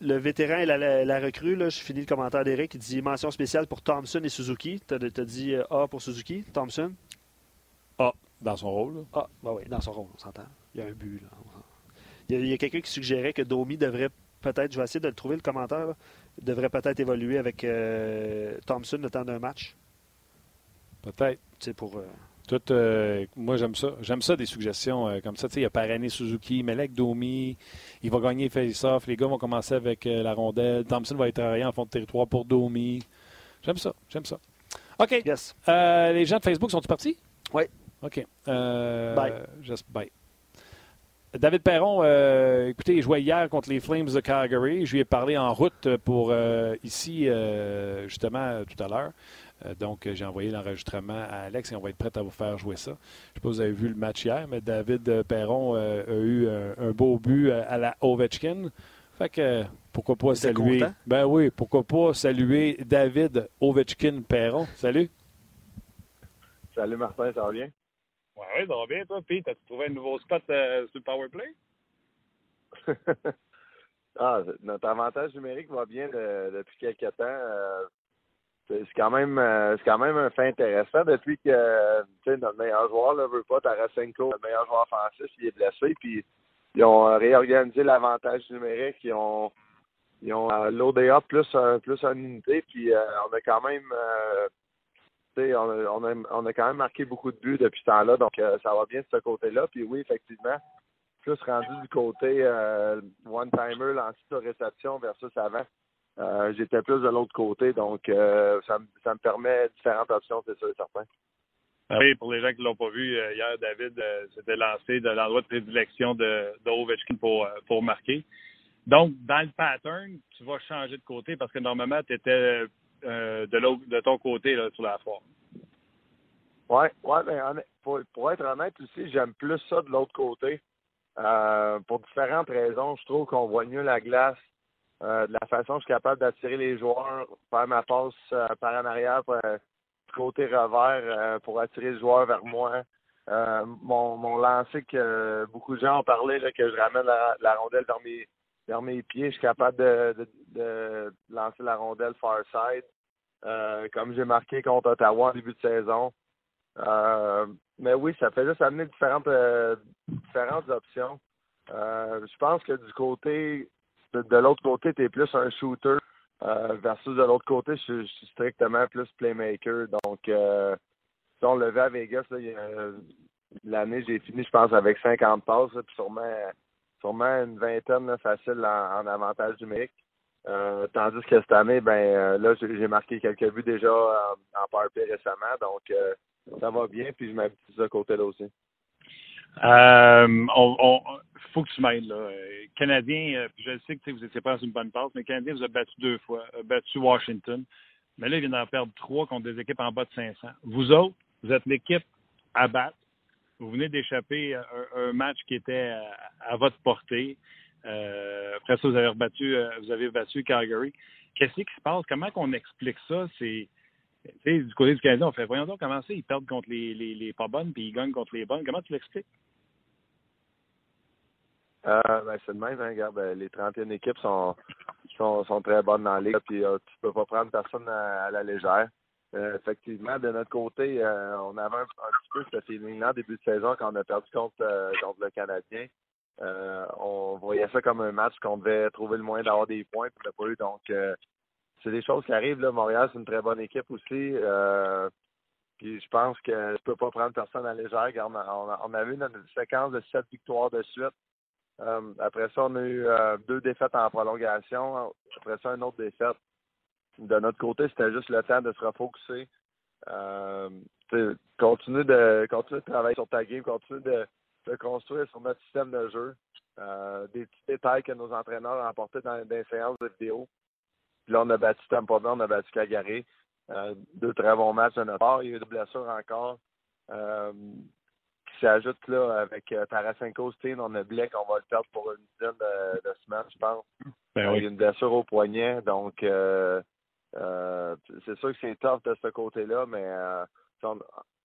le vétéran et la, recrue, là, je finis le commentaire d'Eric. Il dit mention spéciale pour Thompson et Suzuki. Tu as, dit euh, A pour Suzuki, Thompson? Dans son rôle. Ah, ben oui, dans son rôle, on s'entend. Il y a un but. Là. Il y a, quelqu'un qui suggérait que Domi devrait peut-être, je vais essayer de le trouver le commentaire, devrait peut-être évoluer avec Thompson le temps d'un match. Peut-être. C'est pour. Tout, euh, moi, j'aime ça. J'aime ça des suggestions euh, comme ça. Il y a Parané Suzuki, Melek Domi. Il va gagner face-off. Les gars vont commencer avec euh, la rondelle. Thompson va être travailler en fond de territoire pour Domi. J'aime ça. J'aime ça. OK. Yes. les gens de Facebook sont-ils partis? Oui. OK. bye. Just bye. David Perron, euh, écoutez, il jouait hier contre les Flames de Calgary. Je lui ai parlé en route pour euh, ici, euh, justement, tout à l'heure. donc, j'ai envoyé l'enregistrement à Alex et on va être prêt à vous faire jouer ça. Je ne sais pas si vous avez vu le match hier, mais David Perron a eu un, beau but à la Ovechkin. Fait que pourquoi pas saluer. Ben oui, pourquoi pas saluer David Ovechkin Perron. Salut. Salut Martin, ça va bien? Oui, ça va bien, toi. Pete, as-tu trouvé un nouveau spot euh, sur le Powerplay? ah, notre avantage numérique va bien depuis quelques temps. Euh, c'est quand même euh, c'est quand même un fait intéressant depuis que notre meilleur joueur ne veut pas, Tarasenko, le meilleur joueur offensif, il est blessé, puis ils ont réorganisé l'avantage numérique, ils ont ils ont l'ODA plus plus une unité, puis on a quand même on a, quand même marqué beaucoup de buts depuis ce temps-là, donc euh, ça va bien de ce côté-là. Puis oui, effectivement, plus rendu du côté euh, one-timer, lancé de réception versus avant. Euh, j'étais plus de l'autre côté, donc ça, me permet différentes options, c'est sûr et certain. Ah oui, pour les gens qui ne l'ont pas vu, hier, David s'était lancé de l'endroit de prédilection de, de pour, pour marquer. Donc, dans le pattern, tu vas changer de côté parce que normalement, tu étais euh, de, ton côté là, sur la forme? Oui, ouais, mais pour, pour, être honnête aussi, j'aime plus ça de l'autre côté. Euh, pour différentes raisons, je trouve qu'on voit mieux la glace. Euh, de la façon je suis capable d'attirer les joueurs, faire ma passe par en arrière, côté revers, pour attirer le joueur vers moi. mon, mon lancer que beaucoup de gens ont parlé, que je ramène la, rondelle vers mes, mes pieds, je suis capable de, de lancer la rondelle far side. Euh, comme j'ai marqué contre Ottawa en début de saison. Euh, mais oui, ça fait juste amener différentes, euh, différentes options. je pense que du côté, de, l'autre côté, tu es plus un shooter versus de l'autre côté, je, suis strictement plus playmaker. Donc, si on le à Vegas, l'année, j'ai fini, je pense, avec 50 passes, puis sûrement, sûrement une vingtaine facile en avantage numérique. Euh, tandis que cette année, ben euh, là, j'ai marqué quelques buts déjà en, en récemment, donc euh, ça va bien, puis je m'habitue de ce côté-là aussi. Euh, on, faut que tu m'aides là. Canadien, je sais que vous étiez pas dans une bonne passe, mais Canadien vous a battu deux fois, battu Washington, mais là, il vient d'en perdre trois contre des équipes en bas de 500. Vous autres, vous êtes l'équipe à battre. Vous venez d'échapper un, un, match qui était à votre portée. Euh, après ça, vous avez battu, euh, vous avez battu Calgary. Qu'est-ce qui se passe? Comment qu'on explique ça? C'est du côté du Canadien, on fait voyons donc comment ça, ils perdent contre les, les, les pas bonnes puis ils gagnent contre les bonnes. Comment tu l'expliques? Euh, ben, c'est le même, hein, regarde, ben, les 31 équipes sont, sont, très bonnes dans la ligue, puis euh, tu peux pas prendre personne à, la légère. Effectivement, de notre côté, on avait un, petit peu ce feeling-là début de saison quand on a perdu contre, contre le Canadien. Euh, on voyait ça comme un match qu'on devait trouver le moyen d'avoir des points, puis pas eu. Donc, euh, c'est des choses qui arrivent. Là. Montréal, c'est une très bonne équipe aussi. Euh, puis je pense que je peux pas prendre personne à légère. On, a, on, a, eu une séquence de sept victoires de suite. après ça, on a eu deux défaites en prolongation. Après ça, une autre défaite. De notre côté, c'était juste le temps de se refocuser. continue de continuer de travailler sur ta game, continue de de construire sur notre système de jeu. Euh, des petits détails que nos entraîneurs ont apportés dans, des séances de vidéo. Puis là, on a battu Tampa Bay, on a battu Calgary. Euh, deux très bons matchs de notre part. Il y a eu des blessures encore. Euh, qui s'ajoutent là avec Tarasenko Steen, on a Blake, on va le perdre pour une dizaine de, de semaines, je pense. Ben il y a une blessure au poignet, donc c'est sûr que c'est tough de ce côté-là, mais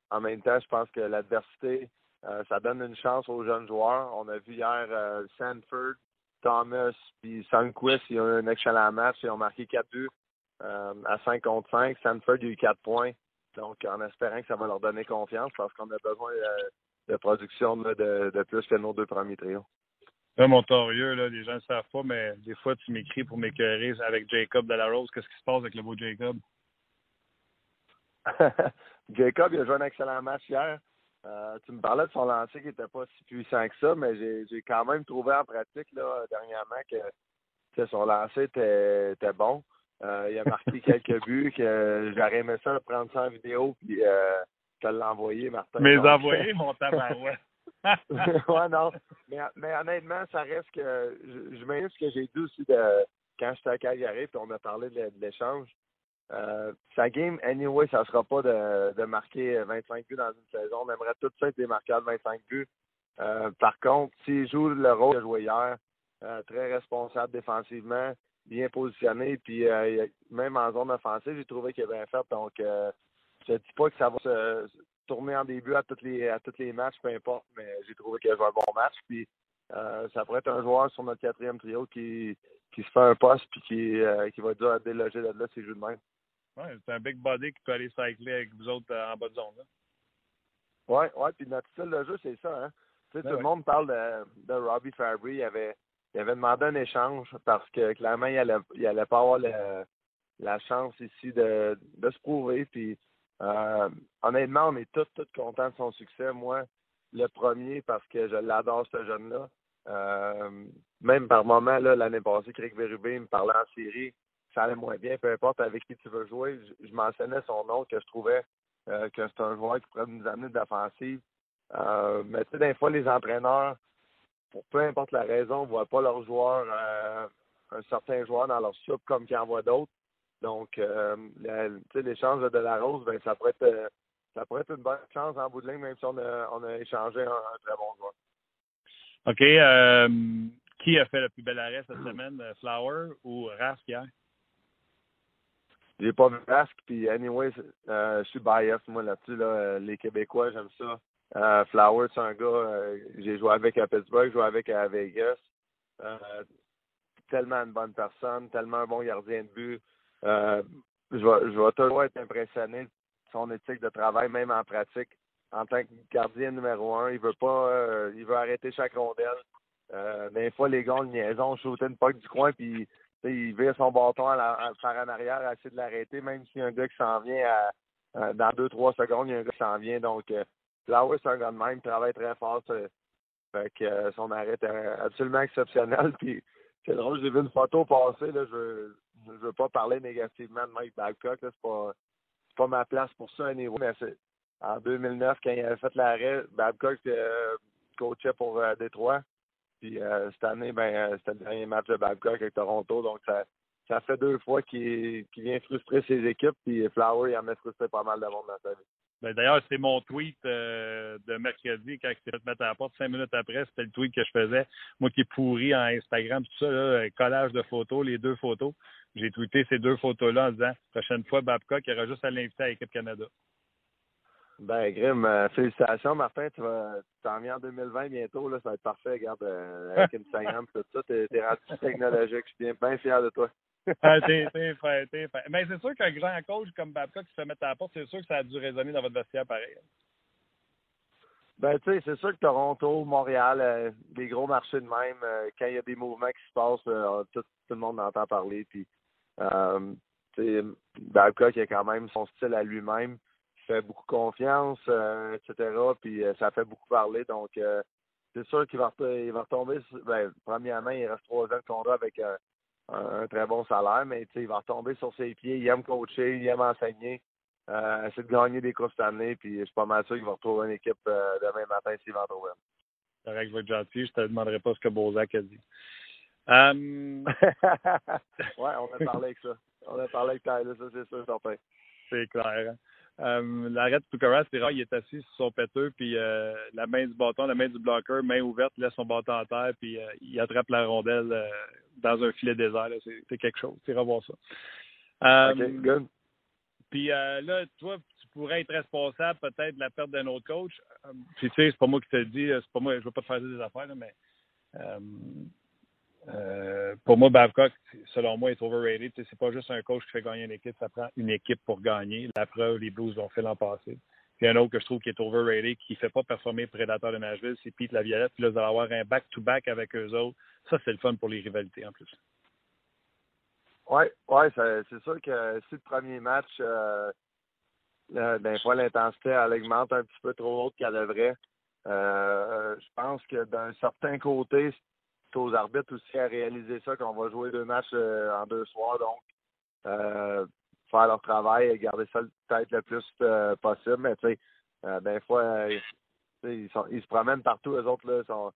en même temps, je pense que l'adversité euh, ça donne une chance aux jeunes joueurs. On a vu hier euh, Sanford, Thomas, puis Sunquist, ils ont eu un excellent match. Ils ont marqué 4 buts euh, à 5 contre 5. Sanford a eu 4 points. Donc, en espérant que ça va leur donner confiance parce qu'on a besoin de production de, plus que nos deux premiers trios. Là, Montorieux, là, les gens ne savent pas, mais des fois, tu m'écris pour m'écœurer avec Jacob de la Rose. Qu'est-ce qui se passe avec le beau Jacob? Jacob, il a joué un excellent match hier. Euh, tu me parlais de son lancer qui n'était pas si puissant que ça, mais j'ai quand même trouvé en pratique là, dernièrement que, son lancer était, bon. Euh, il a marqué quelques buts, que j'aurais aimé ça prendre ça en vidéo puis euh, te l'envoyer, Martin. Mais envoyer mon tabarouette. ouais, non. Mais, mais, honnêtement, ça reste que. Je, je ce que j'ai dit aussi de, quand j'étais à Calgary, puis on a parlé de, l'échange. Euh, sa game, anyway, ça sera pas de, de, marquer 25 buts dans une saison. On aimerait tout ça être des marqueurs de 25 buts. Euh, par contre, s'il joue le rôle qu'il a joué hier, euh, très responsable défensivement, bien positionné, puis même en zone offensive, j'ai trouvé qu'il a bien fait. Donc, je ne dis pas que ça va se tourner en début à tous les les matchs, peu importe, mais j'ai trouvé qu'il a joué un bon match. Puis ça pourrait être un joueur sur notre quatrième trio qui, se fait un poste puis qui, va être dur à déloger de là s'il joue de même. Ouais, c'est un big body qui peut aller cycler avec vous autres en bas de zone. Oui, ouais, puis notre style de jeu, c'est ça. Hein? Tu sais, ben tout le monde parle de, de Robbie Fabry. Il avait, il avait demandé un échange parce que clairement, il allait, il allait pas avoir la chance ici de, de se prouver. Puis, euh, honnêtement, on est tous, tous contents de son succès. Moi, le premier, parce que je l'adore, ce jeune-là. Euh, même par moment, l'année passée, Craig Verubé me parlait en série. Ça allait moins bien, peu importe avec qui tu veux jouer. Je, mentionnais son nom, que je trouvais euh, que c'est un joueur qui pourrait nous amener de l'offensive. Euh, mais tu sais, des fois, les entraîneurs, pour peu importe la raison, ne voient pas leurs joueurs, euh, un certain joueur dans leur soupe comme qu'ils en voient d'autres. Donc, euh, l'échange de la rose, ben, ça pourrait être ça pourrait être une bonne chance en bout de ligne, même si on a, échangé un, très bon joueur. OK. Qui a fait le plus bel arrêt cette semaine, Flower ou Rask hier? J'ai pas vu Rask, puis anyway, je suis bias, moi, là-dessus. Là, les Québécois, j'aime ça. Euh, Flowers, c'est un gars, euh, j'ai joué avec à Pittsburgh, joué avec à Vegas. Euh, tellement une bonne personne, tellement un bon gardien de but. je, vais, je vais toujours être impressionné de son éthique de travail, même en pratique. En tant que gardien numéro un, il veut pas, il veut arrêter chaque rondelle. des fois, les gars, le niaison, shooter une poque du coin, puis il vire son bâton à la, par en arrière, à essayer de l'arrêter, même s'il y a un gars qui s'en vient à, dans deux, trois secondes, il y a un gars qui s'en vient. Donc, Flowers, c'est un gars de même, il travaille très fort. Que euh, son arrêt est absolument exceptionnel. Puis c'est drôle, j'ai vu une photo passer. Je je veux pas parler négativement de Mike Babcock. C'est pas, pas ma place pour ça, niveau. Mais c'est en 2009, quand il avait fait l'arrêt, Babcock euh, coachait pour euh, Détroit. Puis cette année, ben, c'était le dernier match de Babcock avec Toronto. Donc ça, ça fait deux fois qu'il vient frustrer ses équipes. Puis Flower, il en a frustré pas mal de monde dans sa vie. Ben, D'ailleurs, c'est mon tweet euh, de mercredi quand il s'est mettre à la porte. Cinq minutes après, c'était le tweet que je faisais. Moi qui pourri en Instagram, tout ça, collage de photos, les deux photos. J'ai tweeté ces deux photos-là en disant prochaine fois, Babcock, il aura juste à l'inviter à l'équipe Canada. Ben, Grim, euh, félicitations, Martin. Tu vas t'en viens en 2020 bientôt. Là, ça va être parfait. Regarde, euh, avec Instagram tout ça, t'es es rendu technologique. Je suis bien, bien fier de toi. ah, t'es, t'es. Mais c'est sûr qu'un grand coach comme Babcock qui se met à la porte, c'est sûr que ça a dû résonner dans votre vestiaire pareil. Ben, tu sais, c'est sûr que Toronto, Montréal, euh, des gros marchés de même, euh, quand il y a des mouvements qui se passent, tout, le monde entend parler. Puis, Babcock, a quand même son style à lui-même. Fait beaucoup confiance, etc. Puis, ça fait beaucoup parler. Donc, c'est sûr qu'il va, il va retomber. Ben, premièrement, il reste trois ans de contrat avec un, très bon salaire, mais il va retomber sur ses pieds. Il aime coacher, il aime enseigner. Euh, essayer de gagner des courses cette année, puis je suis pas mal sûr qu'il va retrouver une équipe euh, demain matin s'il va en trouver C'est vrai que je vais être gentil, je te demanderai pas ce que Bozak a dit. Um... ouais, on a parlé avec ça. On a parlé avec Tyler, ça c'est sûr, certain. C'est clair. Hein? Euh, L'arrêt de Pucaras, c'est rare, il est assis sur son péteux, puis euh, la main du bâton, la main du bloqueur, main ouverte, laisse son bâton en terre, puis euh, il attrape la rondelle dans un filet désert. C'est quelque chose. C'est revoir ça. Good. Puis là, toi, tu pourrais être responsable peut-être de la perte d'un autre coach. puis tu sais, c'est pas moi qui te le dis, c'est pas moi, je veux pas te faire des affaires, là, mais euh, pour moi, Babcock, selon moi, est overrated. C'est pas juste un coach qui fait gagner une équipe, ça prend une équipe pour gagner. La preuve, les Blues l'ont fait l'an passé. Puis un autre que je trouve qui est overrated, qui fait pas performer prédateur de Nashville, c'est Pete Laviolette. Puis là, vous allez avoir un back-to-back avec eux autres. Ça, c'est le fun pour les rivalités en plus. Oui, ouais, c'est sûr que si le premier match, euh, ben, fois, l'intensité, elle augmente un petit peu trop haute qu'elle devrait. Euh, je pense que d'un certain côté, aux arbitres aussi à réaliser ça, qu'on va jouer deux matchs euh, en deux soirs, donc euh, faire leur travail et garder ça peut-être le plus euh, possible. Mais tu sais, des fois, ils, ils, se promènent partout, eux autres. Là, sont,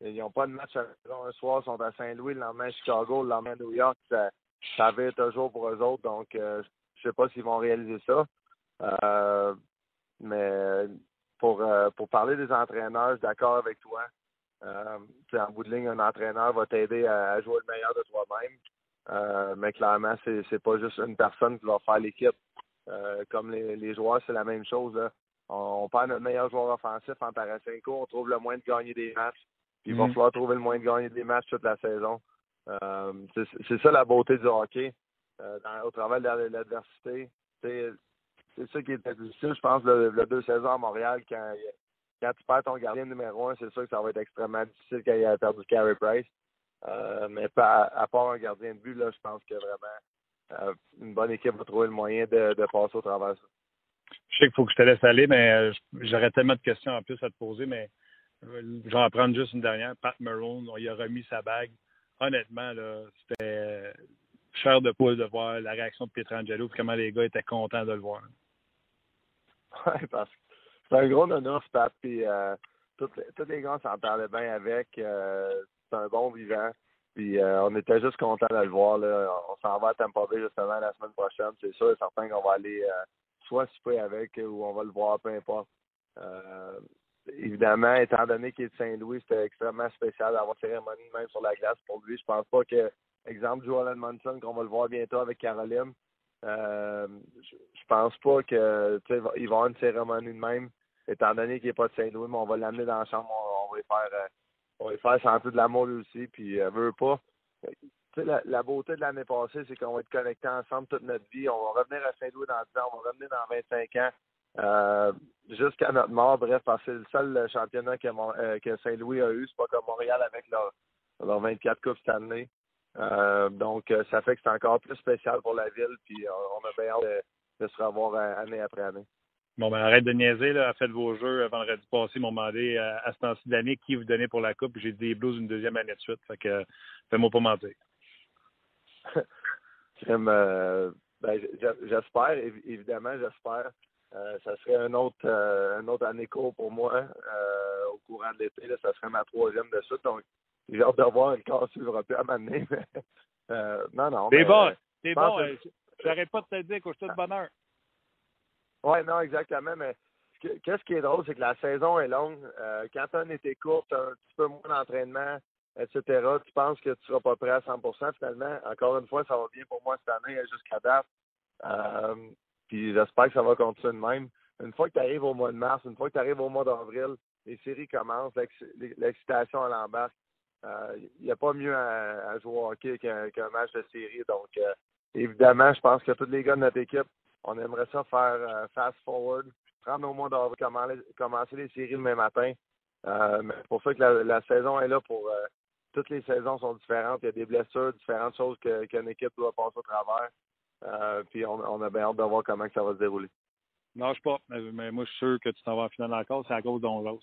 ils n'ont pas de match un soir, ils sont à Saint-Louis, le lendemain à Chicago, le lendemain à New York. Ça, ça va toujours pour eux autres. Donc, je ne sais pas s'ils vont réaliser ça. Mais pour, pour parler des entraîneurs, je suis d'accord avec toi. Euh, en bout de ligne, un entraîneur va t'aider à, jouer le meilleur de toi-même. mais clairement, c'est n'est pas juste une personne qui va faire l'équipe. comme les, les joueurs, c'est la même chose. Là. On, perd notre meilleur joueur offensif en Tarasenko, on trouve le moins de gagner des matchs. Puis il va mm. falloir trouver le moins de gagner des matchs toute la saison. Euh, c'est ça la beauté du hockey. Euh, au travers de l'adversité. C'est ça qui était difficile, je pense, le, deux saisons à Montréal, quand, quand tu perds ton gardien numéro un, c'est sûr que ça va être extrêmement difficile quand il a perdu Carey Price. Euh, mais pas, à, part un gardien de but, là, je pense que vraiment une bonne équipe va trouver le moyen de, de passer au travers ça. Je sais qu'il faut que je te laisse aller, mais j'aurais tellement de questions en plus à te poser, mais je vais en prendre juste une dernière. Pat Maroon, il a remis sa bague honnêtement, là, c'était cher de poule de voir la réaction de Pietrangelo et comment les gars étaient contents de le voir. Oui, parce que c'est un gros honneur, Pat, puis euh, tous, les, gars s'en parlaient bien avec. Euh, c'est un bon vivant. Puis euh, on était juste contents de le voir. Là. On s'en va à Tampa Bay justement la semaine prochaine. C'est sûr et certain qu'on va aller soit souper avec ou on va le voir, peu importe évidemment, étant donné qu'il est de Saint-Louis, c'était extrêmement spécial d'avoir cérémonie même sur la glace pour lui. Je pense pas que, exemple, Joel Edmondson, qu'on va le voir bientôt avec Caroline, euh, je pense pas que il va avoir une cérémonie de même, étant donné qu'il n'est pas de Saint-Louis, mais on va l'amener dans la chambre, on, va lui faire euh, on va lui faire sentir de l'amour lui aussi, puis euh, veut pas. La, la, beauté de l'année passée, c'est qu'on va être connectés ensemble toute notre vie. On va revenir à Saint-Louis dans 10 ans, on va revenir dans 25 ans. Euh, jusqu'à notre mort, bref, parce que c'est le seul championnat que, euh, que Saint-Louis a eu. C'est pas comme Montréal avec leurs leur 24 Coupes cette année. Euh, donc, ça fait que c'est encore plus spécial pour la ville. Puis, on a bien hâte de, se revoir année après année. Bon, ben arrête de niaiser. Là. Faites vos jeux. Vendredi passé, ils m'ont demandé à, ce temps-ci d'année qui vous donnez pour la Coupe. J'ai dit les Blues une deuxième année de suite. Fait que, fais-moi pas mentir. ben, j'espère, évidemment, j'espère. Euh, ça serait un autre euh, un autre année court pour moi euh, au courant de l'été. Ça serait ma troisième de suite. Donc, j'ai hâte de voir le plus à m'amener. non, non. C'est bon. C'est bon. J'arrête pas de te dire que je de bonheur. Oui, non, exactement. Mais qu'est-ce qui est drôle, c'est que la saison est longue. quand tu as un été court, tu as un petit peu moins d'entraînement, etc., tu penses que tu ne seras pas prêt à 100% Finalement, encore une fois, ça va bien pour moi cette année jusqu'à date. Puis j'espère que ça va continuer de même. Une fois que tu arrives au mois de mars, une fois que tu arrives au mois d'avril, les séries commencent, l'excitation à l'embarque. Il euh, n'y a pas mieux à, jouer au hockey qu'un match de série. Donc, euh, évidemment, je pense que tous les gars de notre équipe, on aimerait ça faire euh, fast forward, prendre au mois d'avril, commencer les séries le même matin. mais c'est pour ça que la, saison est là pour. toutes les saisons sont différentes. Il y a des blessures, différentes choses qu'une équipe doit passer au travers. Euh, puis on, a bien hâte de voir comment ça va se dérouler. Je pas, mais, moi je suis sûr que tu t'en vas en finale encore, c'est à cause d'Onlos.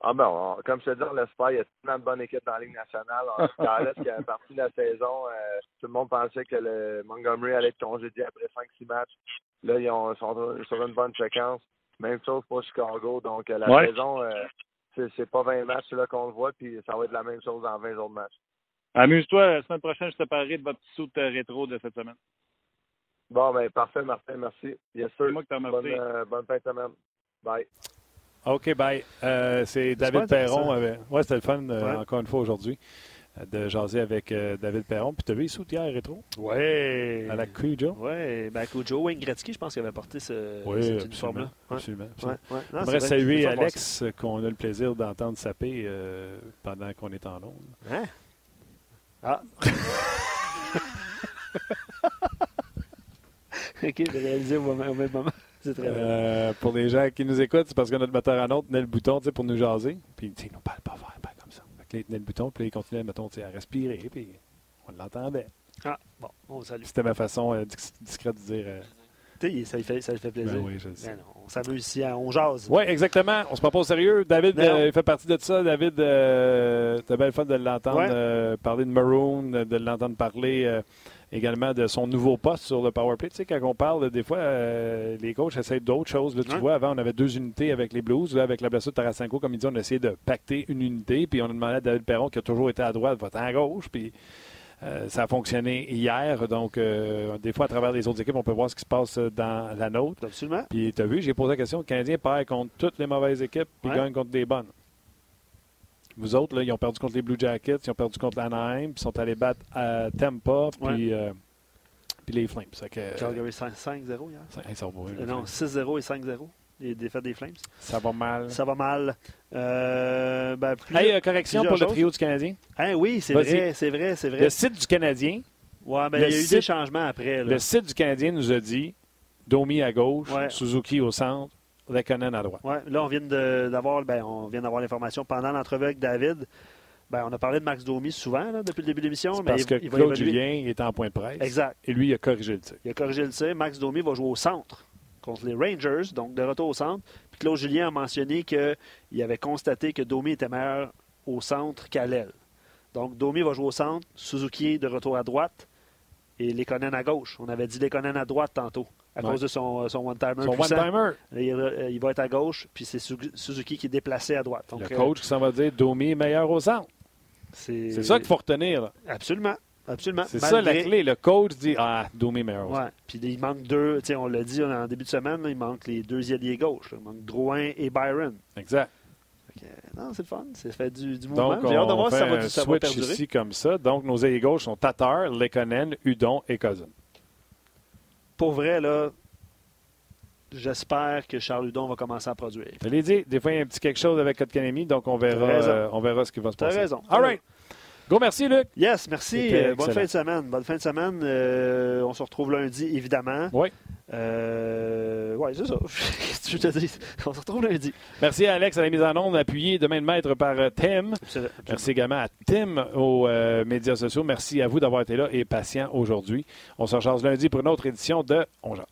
Ah ben, comme je te dis, on l'espère. Il y a tellement de bonnes équipes dans la Ligue nationale. Carles, qui a parti de la saison, euh, tout le monde pensait que le Montgomery allait être congédié après 5-6 matchs. Là, ils ont, sont sur une bonne séquence. Même chose pour Chicago. Donc, euh, la saison, c'est pas 20 matchs là qu'on le voit, puis ça va être la même chose en 20 autres matchs. Amuse-toi. La semaine prochaine, je te parlerai de votre petit rétro de cette semaine. Bon, ben parfait, Martin. Merci. Bien sûr. C'est moi qui t'en bonne, euh, bonne fin de semaine. Bye. OK, bye. Euh, c'est David Perron. ouais, c'était le fun, euh, encore une fois, aujourd'hui, de jaser avec David Perron. Puis tu as vu ici hier rétro? Oui. À la Cujo? Oui, ben Cujo, Wayne Gretzky, je pense qu'il avait porté ce, oui, cette uniforme-là. Absolument. absolument. Ouais, ouais. J'aimerais saluer Alex, qu'on a le plaisir d'entendre saper pendant qu'on est en ondes. Hein? Ah! ok, de réaliser au, même moment. C'est très bien. Euh, pour les gens qui nous écoutent, c'est parce que notre moteur à autre tenait le bouton pour nous jaser. Puis il nous parle pas fort, pas comme ça. il tenait le bouton, puis il continuait mettons, à respirer, puis on l'entendait. Ah, bon, on salue. C'était ma façon euh, discrète de dire. Euh, ça lui fait, ça fait plaisir. Ben oui, je sais. Ben on s'amuse ici, on jase. Oui, exactement. On se prend pas au sérieux. David euh, fait partie de ça. David, euh, t'as bien le fun de l'entendre euh, parler de Maroon, de l'entendre parler également de son nouveau poste sur le power play. Tu sais, quand on parle, des fois, euh, les coachs essaient d'autres choses. Là, tu vois, avant, on avait deux unités avec les Blues. Là, avec la blessure de Tarasenko, comme il dit, on a essayé de pacter une unité. Puis on a demandé à David Perron, qui a toujours été à droite, va à gauche. Puis euh, ça a fonctionné hier. Donc, euh, des fois, à travers les autres équipes, on peut voir ce qui se passe dans la nôtre. Absolument. Puis, tu as vu, j'ai posé la question le Canadien perd contre toutes les mauvaises équipes, puis Ouais. gagne contre des bonnes. Vous autres, là, ils ont perdu contre les Blue Jackets, ils ont perdu contre l'Anaheim, puis ils sont allés battre à Tampa, puis, euh, puis les Flames. Ça que, Calgary 5- 5-0 hier? Euh, non, 6-0 et 5-0. Les défaites des Flames. ça va mal. Ça va mal. Euh, ben, plus- Hey, euh, correction pour le trio du Canadien. Hein, oui, c'est vrai, c'est vrai, c'est vrai. Le site du Canadien, Ouais, ben, il y a eu des changements après. Là. le site du Canadien nous a dit Domi à gauche, Ouais. Suzuki au centre, Lekonen à droite. Ouais, là, on vient d'avoir ben, on vient d'avoir l'information pendant l'entrevue avec David. Ben, on a parlé de Max Domi souvent là, depuis le début de l'émission. Parce il- que il Claude. Julien est en point de presse. Exact. Et lui, il a corrigé le tir. Il a corrigé le tir. Max Domi va jouer au centre contre les Rangers, donc de retour au centre. Puis Claude Julien a mentionné qu'il avait constaté que Domi était meilleur au centre qu'à l'aile. Donc Domi va jouer au centre, Suzuki de retour à droite et Lekonen à gauche. On avait dit Lekonen à droite tantôt à Ouais. cause de son, son one-timer Son one-timer. Il, euh, il va être à gauche, puis c'est Su- Suzuki qui est déplacé à droite. Donc, Le euh, coach qui s'en va dire Domi est meilleur au centre. c'est ça qu'il faut retenir. là. Absolument. Absolument. C'est ça la clé. Le coach dit Ah, Domi est meilleur au centre. Ouais. Puis il manque deux, on l'a dit en début de semaine, il manque les deux alliés gauche. là. Il manque Drouin et Byron. Exact. Que, euh, non, c'est le fun. Ça fait du, du mouvement. J'ai hâte de on voir si ça va, ça va perdurer. ici comme ça. Donc, nos ailiers gauches sont Tatar, Lekonen, Udon et Cousin. Pour vrai, là, j'espère que Charles Hudon va commencer à produire. Je l'ai dit, des fois, il y a un petit quelque chose avec Kotkanemi, donc on verra, T'as euh, on verra ce qui va se T'as passer. raison. All right. Go, merci, Luc. Yes, merci. Euh, bonne fin de semaine. Bonne fin de semaine. Euh, on se retrouve lundi, évidemment. Oui. Euh, ouais, c'est ça. Qu'est-ce que je te dis? On se retrouve lundi. Merci à Alex à la mise en onde, appuyé de main de maître par euh, Tim. Merci également à Tim aux euh, médias sociaux. Merci à vous d'avoir été là et patient aujourd'hui. On se recharge lundi pour une autre édition de On Jase.